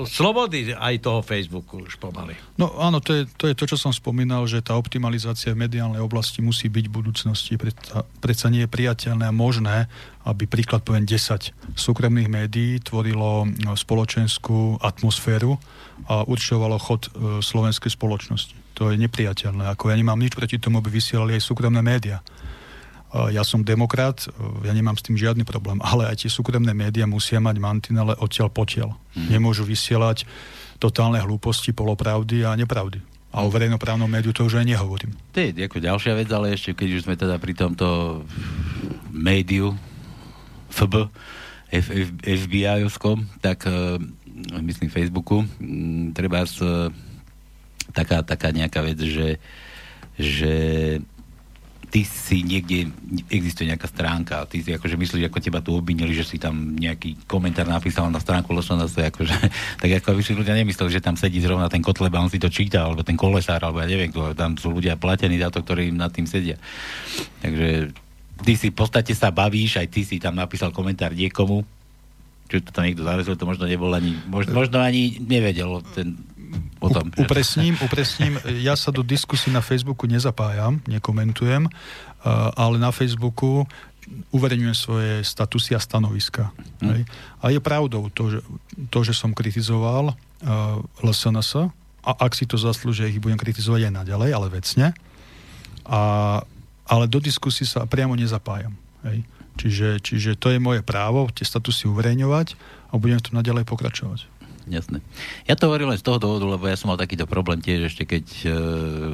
slobody aj toho Facebooku už pomaly. No áno, to je, to je to, čo som spomínal, že tá optimalizácia v mediálnej oblasti musí byť v budúcnosti. Predsa, nie je priateľné a možné, aby príklad poviem 10 súkromných médií tvorilo no, spoločenskú atmosféru a určovalo chod e, slovenskej spoločnosti. To je nepriateľné. Ako ja nemám nič proti tomu, aby vysielali aj súkromné médiá ja som demokrat, ja nemám s tým žiadny problém, ale aj tie súkromné médiá musia mať mantinele odtiaľ potiaľ. Hmm. Nemôžu vysielať totálne hlúposti, polopravdy a nepravdy. A o verejnoprávnom médiu to už aj nehovorím. To je ako ďalšia vec, ale ešte keď už sme teda pri tomto médiu FB, F, F, FBI-ovskom, tak uh, myslím Facebooku, m, treba z, uh, taká, taká nejaká vec, že, že ty si niekde, existuje nejaká stránka, ty si akože myslíš, ako teba tu obvinili, že si tam nejaký komentár napísal na stránku LSNS, akože, tak ako by si ľudia nemysleli, že tam sedí zrovna ten Kotleba, on si to číta, alebo ten kolesár, alebo ja neviem, kto, tam sú ľudia platení za to, ktorí nad tým sedia. Takže ty si v podstate sa bavíš, aj ty si tam napísal komentár niekomu, čo to tam niekto zavezol, to možno nebol ani, možno, možno ani nevedel ten potom. U, upresním, upresním, ja sa do diskusí na Facebooku nezapájam, nekomentujem, uh, ale na Facebooku uverejňujem svoje statusy a stanoviska. Hmm. A je pravdou to, že, to, že som kritizoval uh, LSNS, a ak si to zaslúži, ich budem kritizovať aj naďalej, ale vecne. A, ale do diskusí sa priamo nezapájam. Hej. Čiže, čiže to je moje právo, tie statusy uverejňovať a budem v tom naďalej pokračovať jasné. Ja to hovorím len z toho dôvodu, lebo ja som mal takýto problém tiež ešte, keď uh,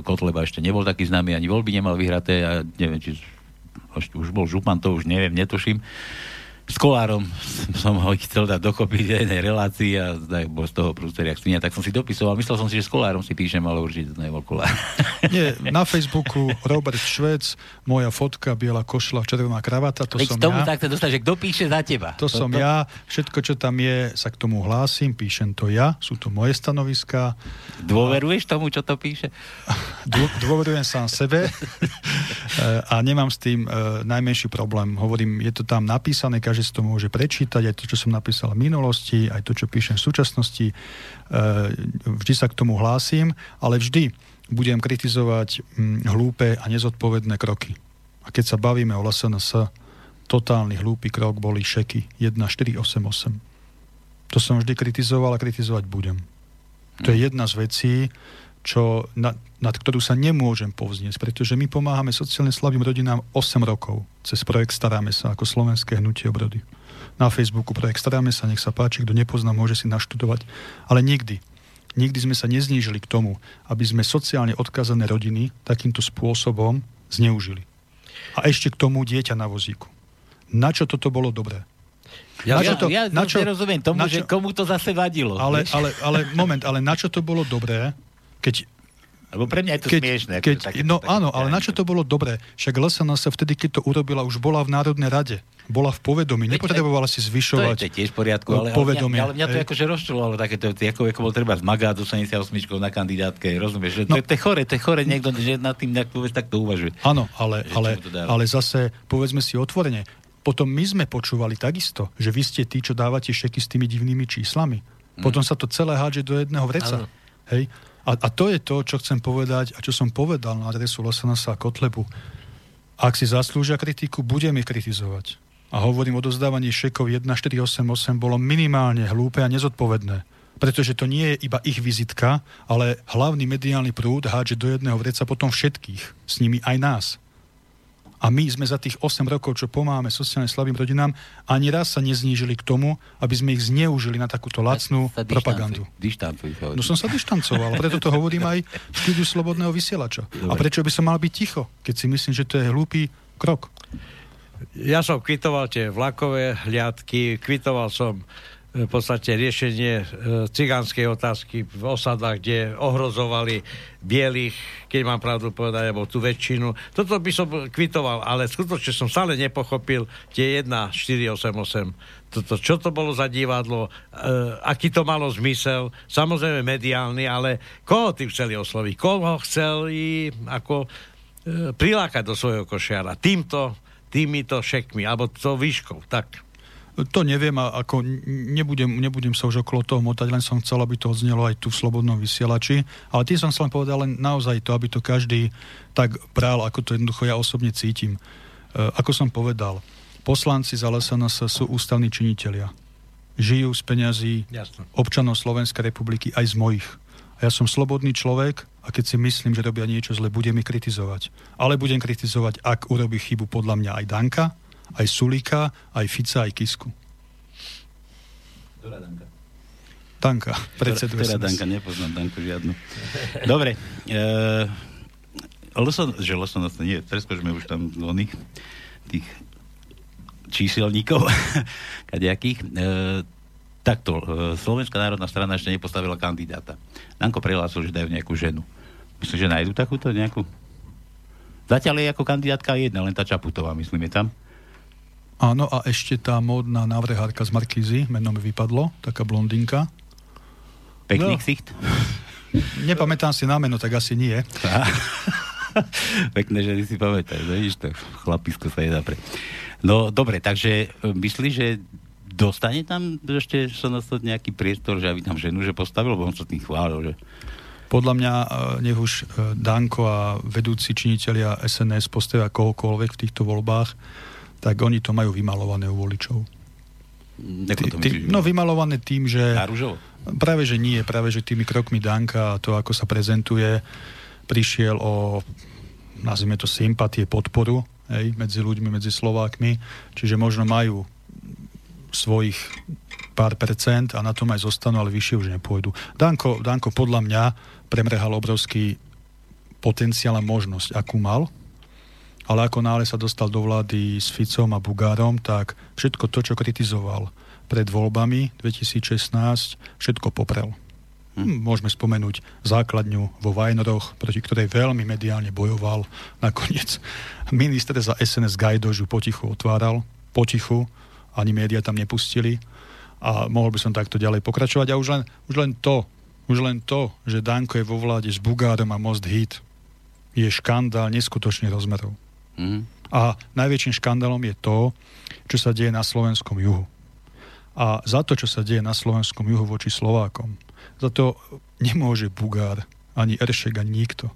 Kotleba ešte nebol taký známy, ani voľby nemal vyhraté a neviem, či už bol župan, to už neviem, netuším s kolárom som ho chcel dať dokopy v jednej relácii a bol z toho prústeriak svinia, tak som si dopisoval. Myslel som si, že s kolárom si píšem, ale určite to nebol kolár. Nie, na Facebooku Robert Švec, moja fotka, biela košla, červená kravata, to Veď som tomu ja. tak dostať, že kto píše za teba. To, to som to... ja, všetko, čo tam je, sa k tomu hlásim, píšem to ja, sú to moje stanoviská. Dôveruješ tomu, čo to píše? Dôverujem sám sebe a nemám s tým uh, najmenší problém. Hovorím, je to tam napísané, každý si to môže prečítať, aj to, čo som napísal v minulosti, aj to, čo píšem v súčasnosti. E, vždy sa k tomu hlásim, ale vždy budem kritizovať hm, hlúpe a nezodpovedné kroky. A keď sa bavíme o LSNS, totálny hlúpy krok boli šeky 1488. To som vždy kritizoval a kritizovať budem. To je jedna z vecí, čo, nad, nad ktorú sa nemôžem povznieť, pretože my pomáhame sociálne slabým rodinám 8 rokov cez projekt Staráme sa ako slovenské hnutie obrody. Na Facebooku projekt Staráme sa, nech sa páči, kto nepozná, môže si naštudovať. Ale nikdy, nikdy sme sa neznížili k tomu, aby sme sociálne odkazané rodiny takýmto spôsobom zneužili. A ešte k tomu dieťa na vozíku. Na čo toto bolo dobré? Ja, na čo to, ja, ja na čo, nerozumiem tomu, na čo, že komu to zase vadilo. Ale, ale, ale moment, ale na čo to bolo dobré, keď lebo pre mňa je to keď, smiešné. Keď, také, no také, áno, ale na čo to bolo dobré? Však LSNS sa vtedy, keď to urobila, už bola v Národnej rade. Bola v povedomí. Nepotrebovala si zvyšovať To je tiež v poriadku, ale, povedomie. Ale, mňa, ale mňa to akože rozčulovalo takéto ako, ako bol treba z Magá 88 na kandidátke, rozumieš? No, to, je chore, to je chore, niekto že nad tým nejak vôbec takto uvažuje. Áno, ale, ale, ale zase povedzme si otvorene, potom my sme počúvali takisto, že vy ste tí, čo dávate šeky s tými divnými číslami. Potom mm. sa to celé hádže do jedného vreca. Hej? A, a to je to, čo chcem povedať a čo som povedal na adresu Losanasa a Kotlebu. Ak si zaslúžia kritiku, budeme ich kritizovať. A hovorím, odozdávaní šekov 1488 bolo minimálne hlúpe a nezodpovedné. Pretože to nie je iba ich vizitka, ale hlavný mediálny prúd hádže do jedného vreca potom všetkých, s nimi aj nás. A my sme za tých 8 rokov, čo pomáhame sociálne slabým rodinám, ani raz sa neznížili k tomu, aby sme ich zneužili na takúto lacnú sa propagandu. Dištancuj, no som sa dištancoval, preto to hovorím aj v štúdiu Slobodného vysielača. Dobre. A prečo by som mal byť ticho, keď si myslím, že to je hlúpy krok? Ja som kvitoval tie vlakové hliadky, kvitoval som v podstate riešenie e, cigánskej otázky v osadách, kde ohrozovali bielých, keď mám pravdu povedať, alebo tú väčšinu. Toto by som kvitoval, ale skutočne som stále nepochopil tie 1488. Toto, čo to bolo za divadlo, e, aký to malo zmysel, samozrejme mediálny, ale koho ty chceli osloviť, koho chceli ako e, prilákať do svojho košiara týmto, týmito šekmi, alebo to výškou, tak. To neviem a ako nebudem, nebudem sa už okolo toho motať, len som chcel, aby to odznelo aj tu v Slobodnom vysielači. Ale tým som chcel povedať len naozaj to, aby to každý tak bral, ako to jednoducho ja osobne cítim. E, ako som povedal, poslanci za LSNS sú ústavní činitelia. Žijú z peňazí Jasne. občanov Slovenskej republiky aj z mojich. A ja som slobodný človek a keď si myslím, že robia niečo zle, budem ich kritizovať. Ale budem kritizovať, ak urobí chybu podľa mňa aj Danka, aj Sulika, aj Fica, aj Kisku. Ktorá Danka? Danka, predsedu Ktorá. Danka? Nepoznám Danku žiadnu. Dobre. E, Loson, že to nie, preskočme už tam oných tých číselníkov kadejakých. E, takto, e, Slovenská národná strana ešte nepostavila kandidáta. Danko prehlásil, že dajú nejakú ženu. Myslím, že nájdu takúto nejakú? Zatiaľ je ako kandidátka jedna, len tá Čaputová, myslím, je tam. Áno, a ešte tá módna návrhárka z Markízy, meno mi vypadlo, taká blondinka. Pekný No. ksicht. Nepamätám si na meno, tak asi nie. Pekné ženy si pamätajú, no vidíš to, chlapisko sa jedá pre. No dobre, takže e, myslíš, že dostane tam ešte sa nejaký priestor, že aby tam ženu že postavil, bo on sa tým chválil, že Podľa mňa, e, nech už e, Danko a vedúci činitelia SNS postavia kohokoľvek v týchto voľbách, tak oni to majú vymalované u voličov. Ty, myslíš? no vymalované tým, že... Na rúžovo? Práve, že nie, práve, že tými krokmi Danka a to, ako sa prezentuje, prišiel o, nazvime to, sympatie, podporu hej, medzi ľuďmi, medzi Slovákmi, čiže možno majú svojich pár percent a na tom aj zostanú, ale vyššie už nepôjdu. Danko, Danko podľa mňa premrhal obrovský potenciál a možnosť, akú mal, ale ako nále sa dostal do vlády s Ficom a Bugárom, tak všetko to, čo kritizoval pred voľbami 2016, všetko poprel. Hm. Môžeme spomenúť základňu vo Vajnoroch, proti ktorej veľmi mediálne bojoval. Nakoniec minister za SNS Gajdož ju potichu otváral, potichu, ani média tam nepustili a mohol by som takto ďalej pokračovať. A už len, už len to, už len to, že Danko je vo vláde s Bugárom a Most Hit, je škandál neskutočných rozmerov. Mhm. A najväčším škandálom je to, čo sa deje na slovenskom juhu. A za to, čo sa deje na slovenskom juhu voči Slovákom, za to nemôže Bugár, ani Eršek, ani nikto.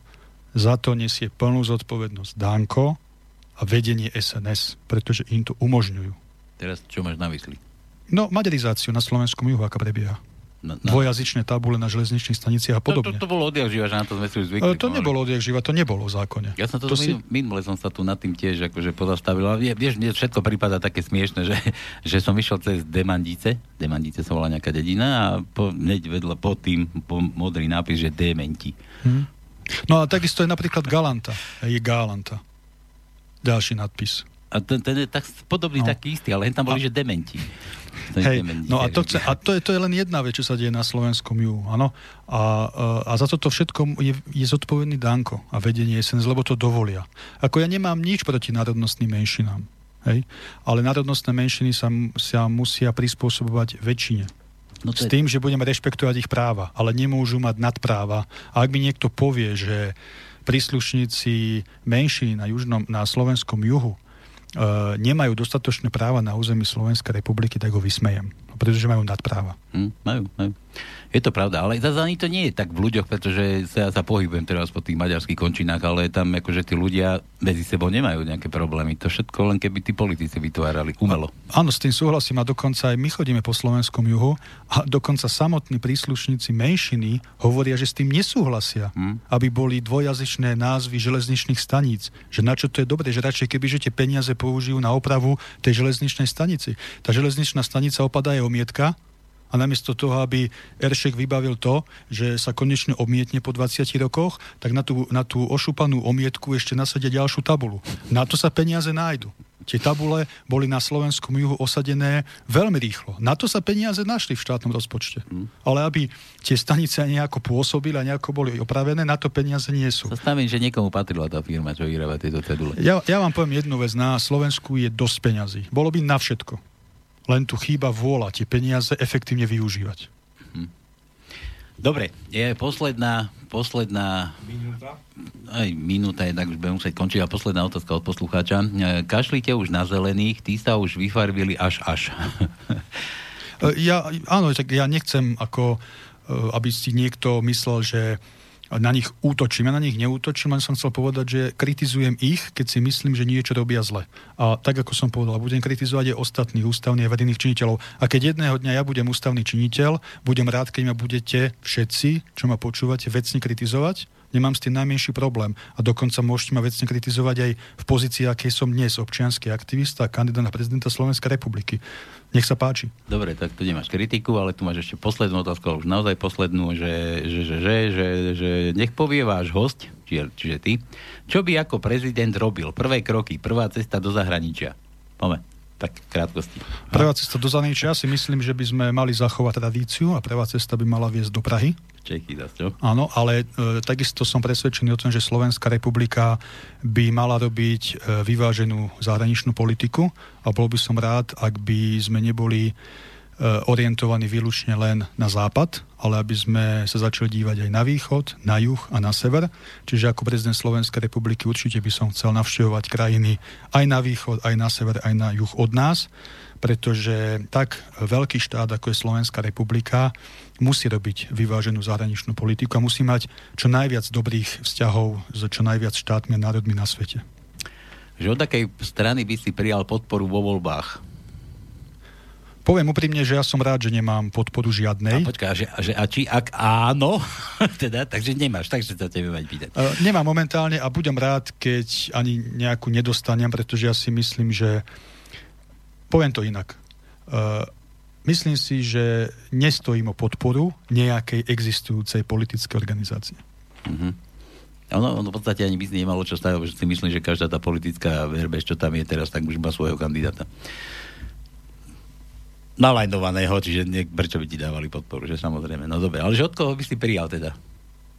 Za to nesie plnú zodpovednosť Danko a vedenie SNS, pretože im to umožňujú. Teraz čo máš na mysli? No, maďarizáciu na slovenskom juhu, aká prebieha. Na, Dvojazyčné tabule na železničných staniciach a to, to, podobne. to bolo odjak živa, že na to sme si už E, zvykli. To nebolo odjak živa, to nebolo v zákone. Ja som to, to to si- minule som sa tu nad tým tiež akože pozastavil. A vie- vieš, mne všetko prípada také smiešne, že, že som išiel cez Demandice, Demandice sa volá nejaká dedina a po, hneď vedľa pod tým po modrý nápis, že Dementi. Hm. No a takisto je napríklad Galanta. Je Galanta. Ďalší nadpis. A ten, ten je tak podobný, No. taký istý, ale tam boli, že Dementi. Hej, Dementi, no a to, a to, je, to je len jedna vec, čo sa deje na slovenskom juhu, áno. A, a za toto všetko je, je zodpovedný Danko a vedenie SNS, lebo to dovolia. Ako ja nemám nič proti národnostným menšinám, hej, ale národnostné menšiny sa, sa musia prispôsobovať väčšine. No S je, tým, že budeme rešpektovať ich práva, ale nemôžu mať nadpráva. A ak mi niekto povie, že príslušníci menšín na, južnom, na slovenskom juhu e, nemajú dostatočné práva na území Slovenskej republiky, tak ho vysmejem. Pretože majú nadpráva. hm, majú, majú. Je to pravda, ale zase ani to nie je tak v ľuďoch, pretože sa, ja sa pohybujem teraz po tých maďarských končinách, ale tam akože tí ľudia medzi sebou nemajú nejaké problémy. To všetko len keby tí politici vytvárali umelo. Áno, s tým súhlasím a dokonca aj my chodíme po slovenskom juhu a dokonca samotní príslušníci menšiny hovoria, že s tým nesúhlasia, Hm. aby boli dvojazyčné názvy železničných staníc. Že na čo to je dobre, že radšej keby že tie peniaze použijú na opravu tej železničnej stanici. Tá železničná stanica opadá je omietka a namiesto toho, aby Eršek vybavil to, že sa konečne omietne po 20 rokoch, tak na tú, na tú ošupanú omietku ešte nasadia ďalšiu tabulu. Na to sa peniaze nájdu. Tie tabule boli na slovenskom juhu osadené veľmi rýchlo. Na to sa peniaze našli v štátnom rozpočte. Ale aby tie stanice nejako pôsobili a nejako boli opravené, na to peniaze nie sú. Sa stavím, že niekomu patrila tá firma, čo vyrába tieto cedule. Ja, ja vám poviem jednu vec. Na Slovensku je dosť peňazí. Bolo by na všetko. Len tu chýba vôľa tie peniaze efektívne využívať. Dobre, je posledná, posledná Minúta. aj minúta je, tak už budem musieť končiť. A posledná otázka od poslucháča. E, Kašlite už na zelených, tí sa už vyfarbili až až. E, Ja, áno, tak ja nechcem ako, e, aby si niekto myslel, že na nich útočím. Ja na nich neútočím, len som chcel povedať, že kritizujem ich, keď si myslím, že niečo robia zle. A tak, ako som povedal, budem kritizovať aj ostatných ústavných a verejných činiteľov. A keď jedného dňa ja budem ústavný činiteľ, budem rád, keď ma budete všetci, čo ma počúvate, vecne kritizovať Nemám s tým najmenší problém. A dokonca môžete ma vecne kritizovať aj v pozícii, akej som dnes, občianský aktivista a kandidát na prezidenta Slovenskej republiky. Nech sa páči. Dobre, tak tu nemáš kritiku, ale tu máš ešte poslednú otázku, ale už naozaj poslednú, že, že, že, že, že, že nech povie váš host, čiže, čiže ty, čo by ako prezident robil? Prvé kroky, prvá cesta do zahraničia. Poďme tak krátkosti. Prvá cesta do zahraničia si myslím, že by sme mali zachovať tradíciu a prvá cesta by mala viesť do Prahy. Čechy, čo? Áno, ale e, takisto som presvedčený o tom, že Slovenská republika by mala robiť e, vyváženú zahraničnú politiku a bol by som rád, ak by sme neboli orientovaní výlučne len na západ, ale aby sme sa začali dívať aj na východ, na juh a na sever. Čiže ako prezident Slovenskej republiky určite by som chcel navštevovať krajiny aj na východ, aj na sever, aj na juh od nás, pretože tak veľký štát, ako je Slovenská republika, musí robiť vyváženú zahraničnú politiku a musí mať čo najviac dobrých vzťahov s čo najviac štátmi a národmi na svete. Že od akej strany by si prijal podporu vo voľbách? Poviem úprimne, že ja som rád, že nemám podporu žiadnej. A počkaj, že, že a či ak áno, teda, takže nemáš, takže sa tebe mať pýtať. Uh, nemám momentálne a budem rád, keď ani nejakú nedostanem, pretože ja si myslím, že poviem to inak. Uh, myslím si, že nestojím o podporu nejakej existujúcej politickej organizácie. Uh-huh. Ono, ono v podstate ani by nemalo čo stať, že si myslím, že každá tá politická verbež, čo tam je teraz, tak už má svojho kandidáta nalajnovaného, čiže nie, prečo by ti dávali podporu, že samozrejme. No dobre, ale že od koho by si prijal teda?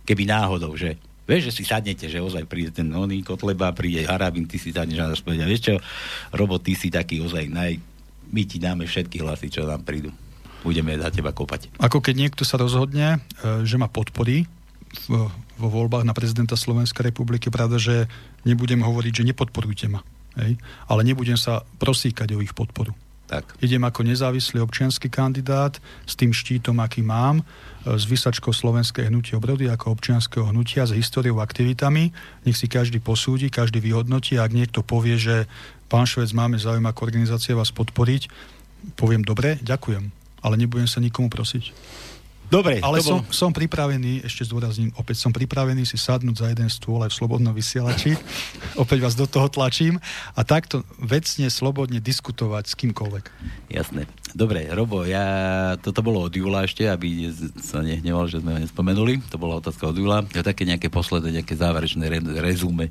Keby náhodou, že vieš, že si sadnete, že ozaj príde ten oný Kotleba, príde Harabin, ty si sadneš a povedia, vieš čo, Robo, ty si taký ozaj naj... My ti dáme všetky hlasy, čo nám prídu. Budeme za teba kopať. Ako keď niekto sa rozhodne, e, že ma podporí vo voľbách na prezidenta Slovenskej republiky, pravda, že nebudem hovoriť, že nepodporujte ma. Hej? Ale nebudem sa prosíkať o ich podporu. Tak. Idem ako nezávislý občianský kandidát s tým štítom, aký mám, e, s vysačkou Slovenskej hnutie obrody ako občianského hnutia, s históriou aktivitami. Nech si každý posúdi, každý vyhodnotí. Ak niekto povie, že pán Švec, máme záujem ako organizácia vás podporiť, poviem dobre, ďakujem, ale nebudem sa nikomu prosiť. Dobre, ale som, bol... som pripravený, ešte zdôrazním, opäť som pripravený si sadnúť za jeden stôl aj v slobodnom vysielači. opäť vás do toho tlačím a takto vecne, slobodne diskutovať s kýmkoľvek. Jasné. Dobre, Robo, ja, toto bolo od Jula ešte, aby sa nehneval, že sme ho nespomenuli. To bola otázka od Jula. Ja také nejaké posledné, nejaké záverečné re, rezume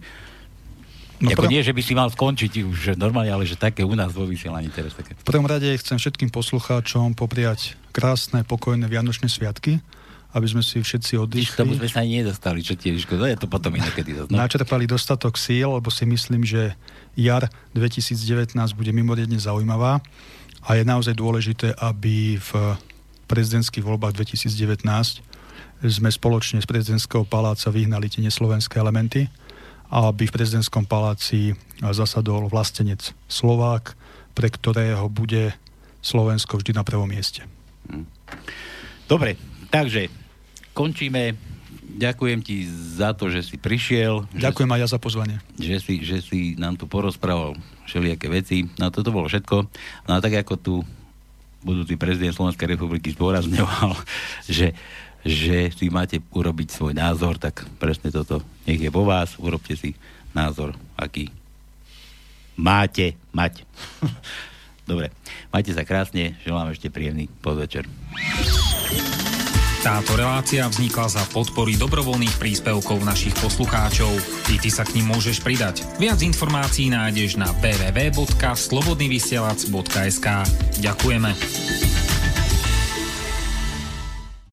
No Ako nie, že by si mal skončiť už normálne, ale že také u nás vo vysielaní teraz také. V prvom rade chcem všetkým poslucháčom popriať krásne, pokojné Vianočné sviatky, aby sme si všetci oddychli. Tomu sme sa ani nedostali, čo tiež škoda, je to potom inokedy. No. Načerpali dostatok síl, lebo si myslím, že jar 2019 bude mimoriadne zaujímavá a je naozaj dôležité, aby v prezidentských voľbách 2019 sme spoločne z prezidentského paláca vyhnali tie neslovenské elementy aby v prezidentskom paláci zasadol vlastenec Slovák, pre ktorého bude Slovensko vždy na prvom mieste. Dobre, takže končíme. Ďakujem ti za to, že si prišiel. Ďakujem aj ja za pozvanie. Že si, že si nám tu porozprával všelijaké veci. No toto bolo všetko. No a tak ako tu budúci prezident Slovenskej republiky zdôrazňoval, že že si máte urobiť svoj názor, tak presne toto nech je vo vás, urobte si názor, aký máte mať. Dobre, majte sa krásne, želám ešte príjemný podvečer. Táto relácia vznikla za podpory dobrovoľných príspevkov našich poslucháčov. I ty sa k ním môžeš pridať. Viac informácií nájdeš na www.slobodnyvysielac.sk Ďakujeme.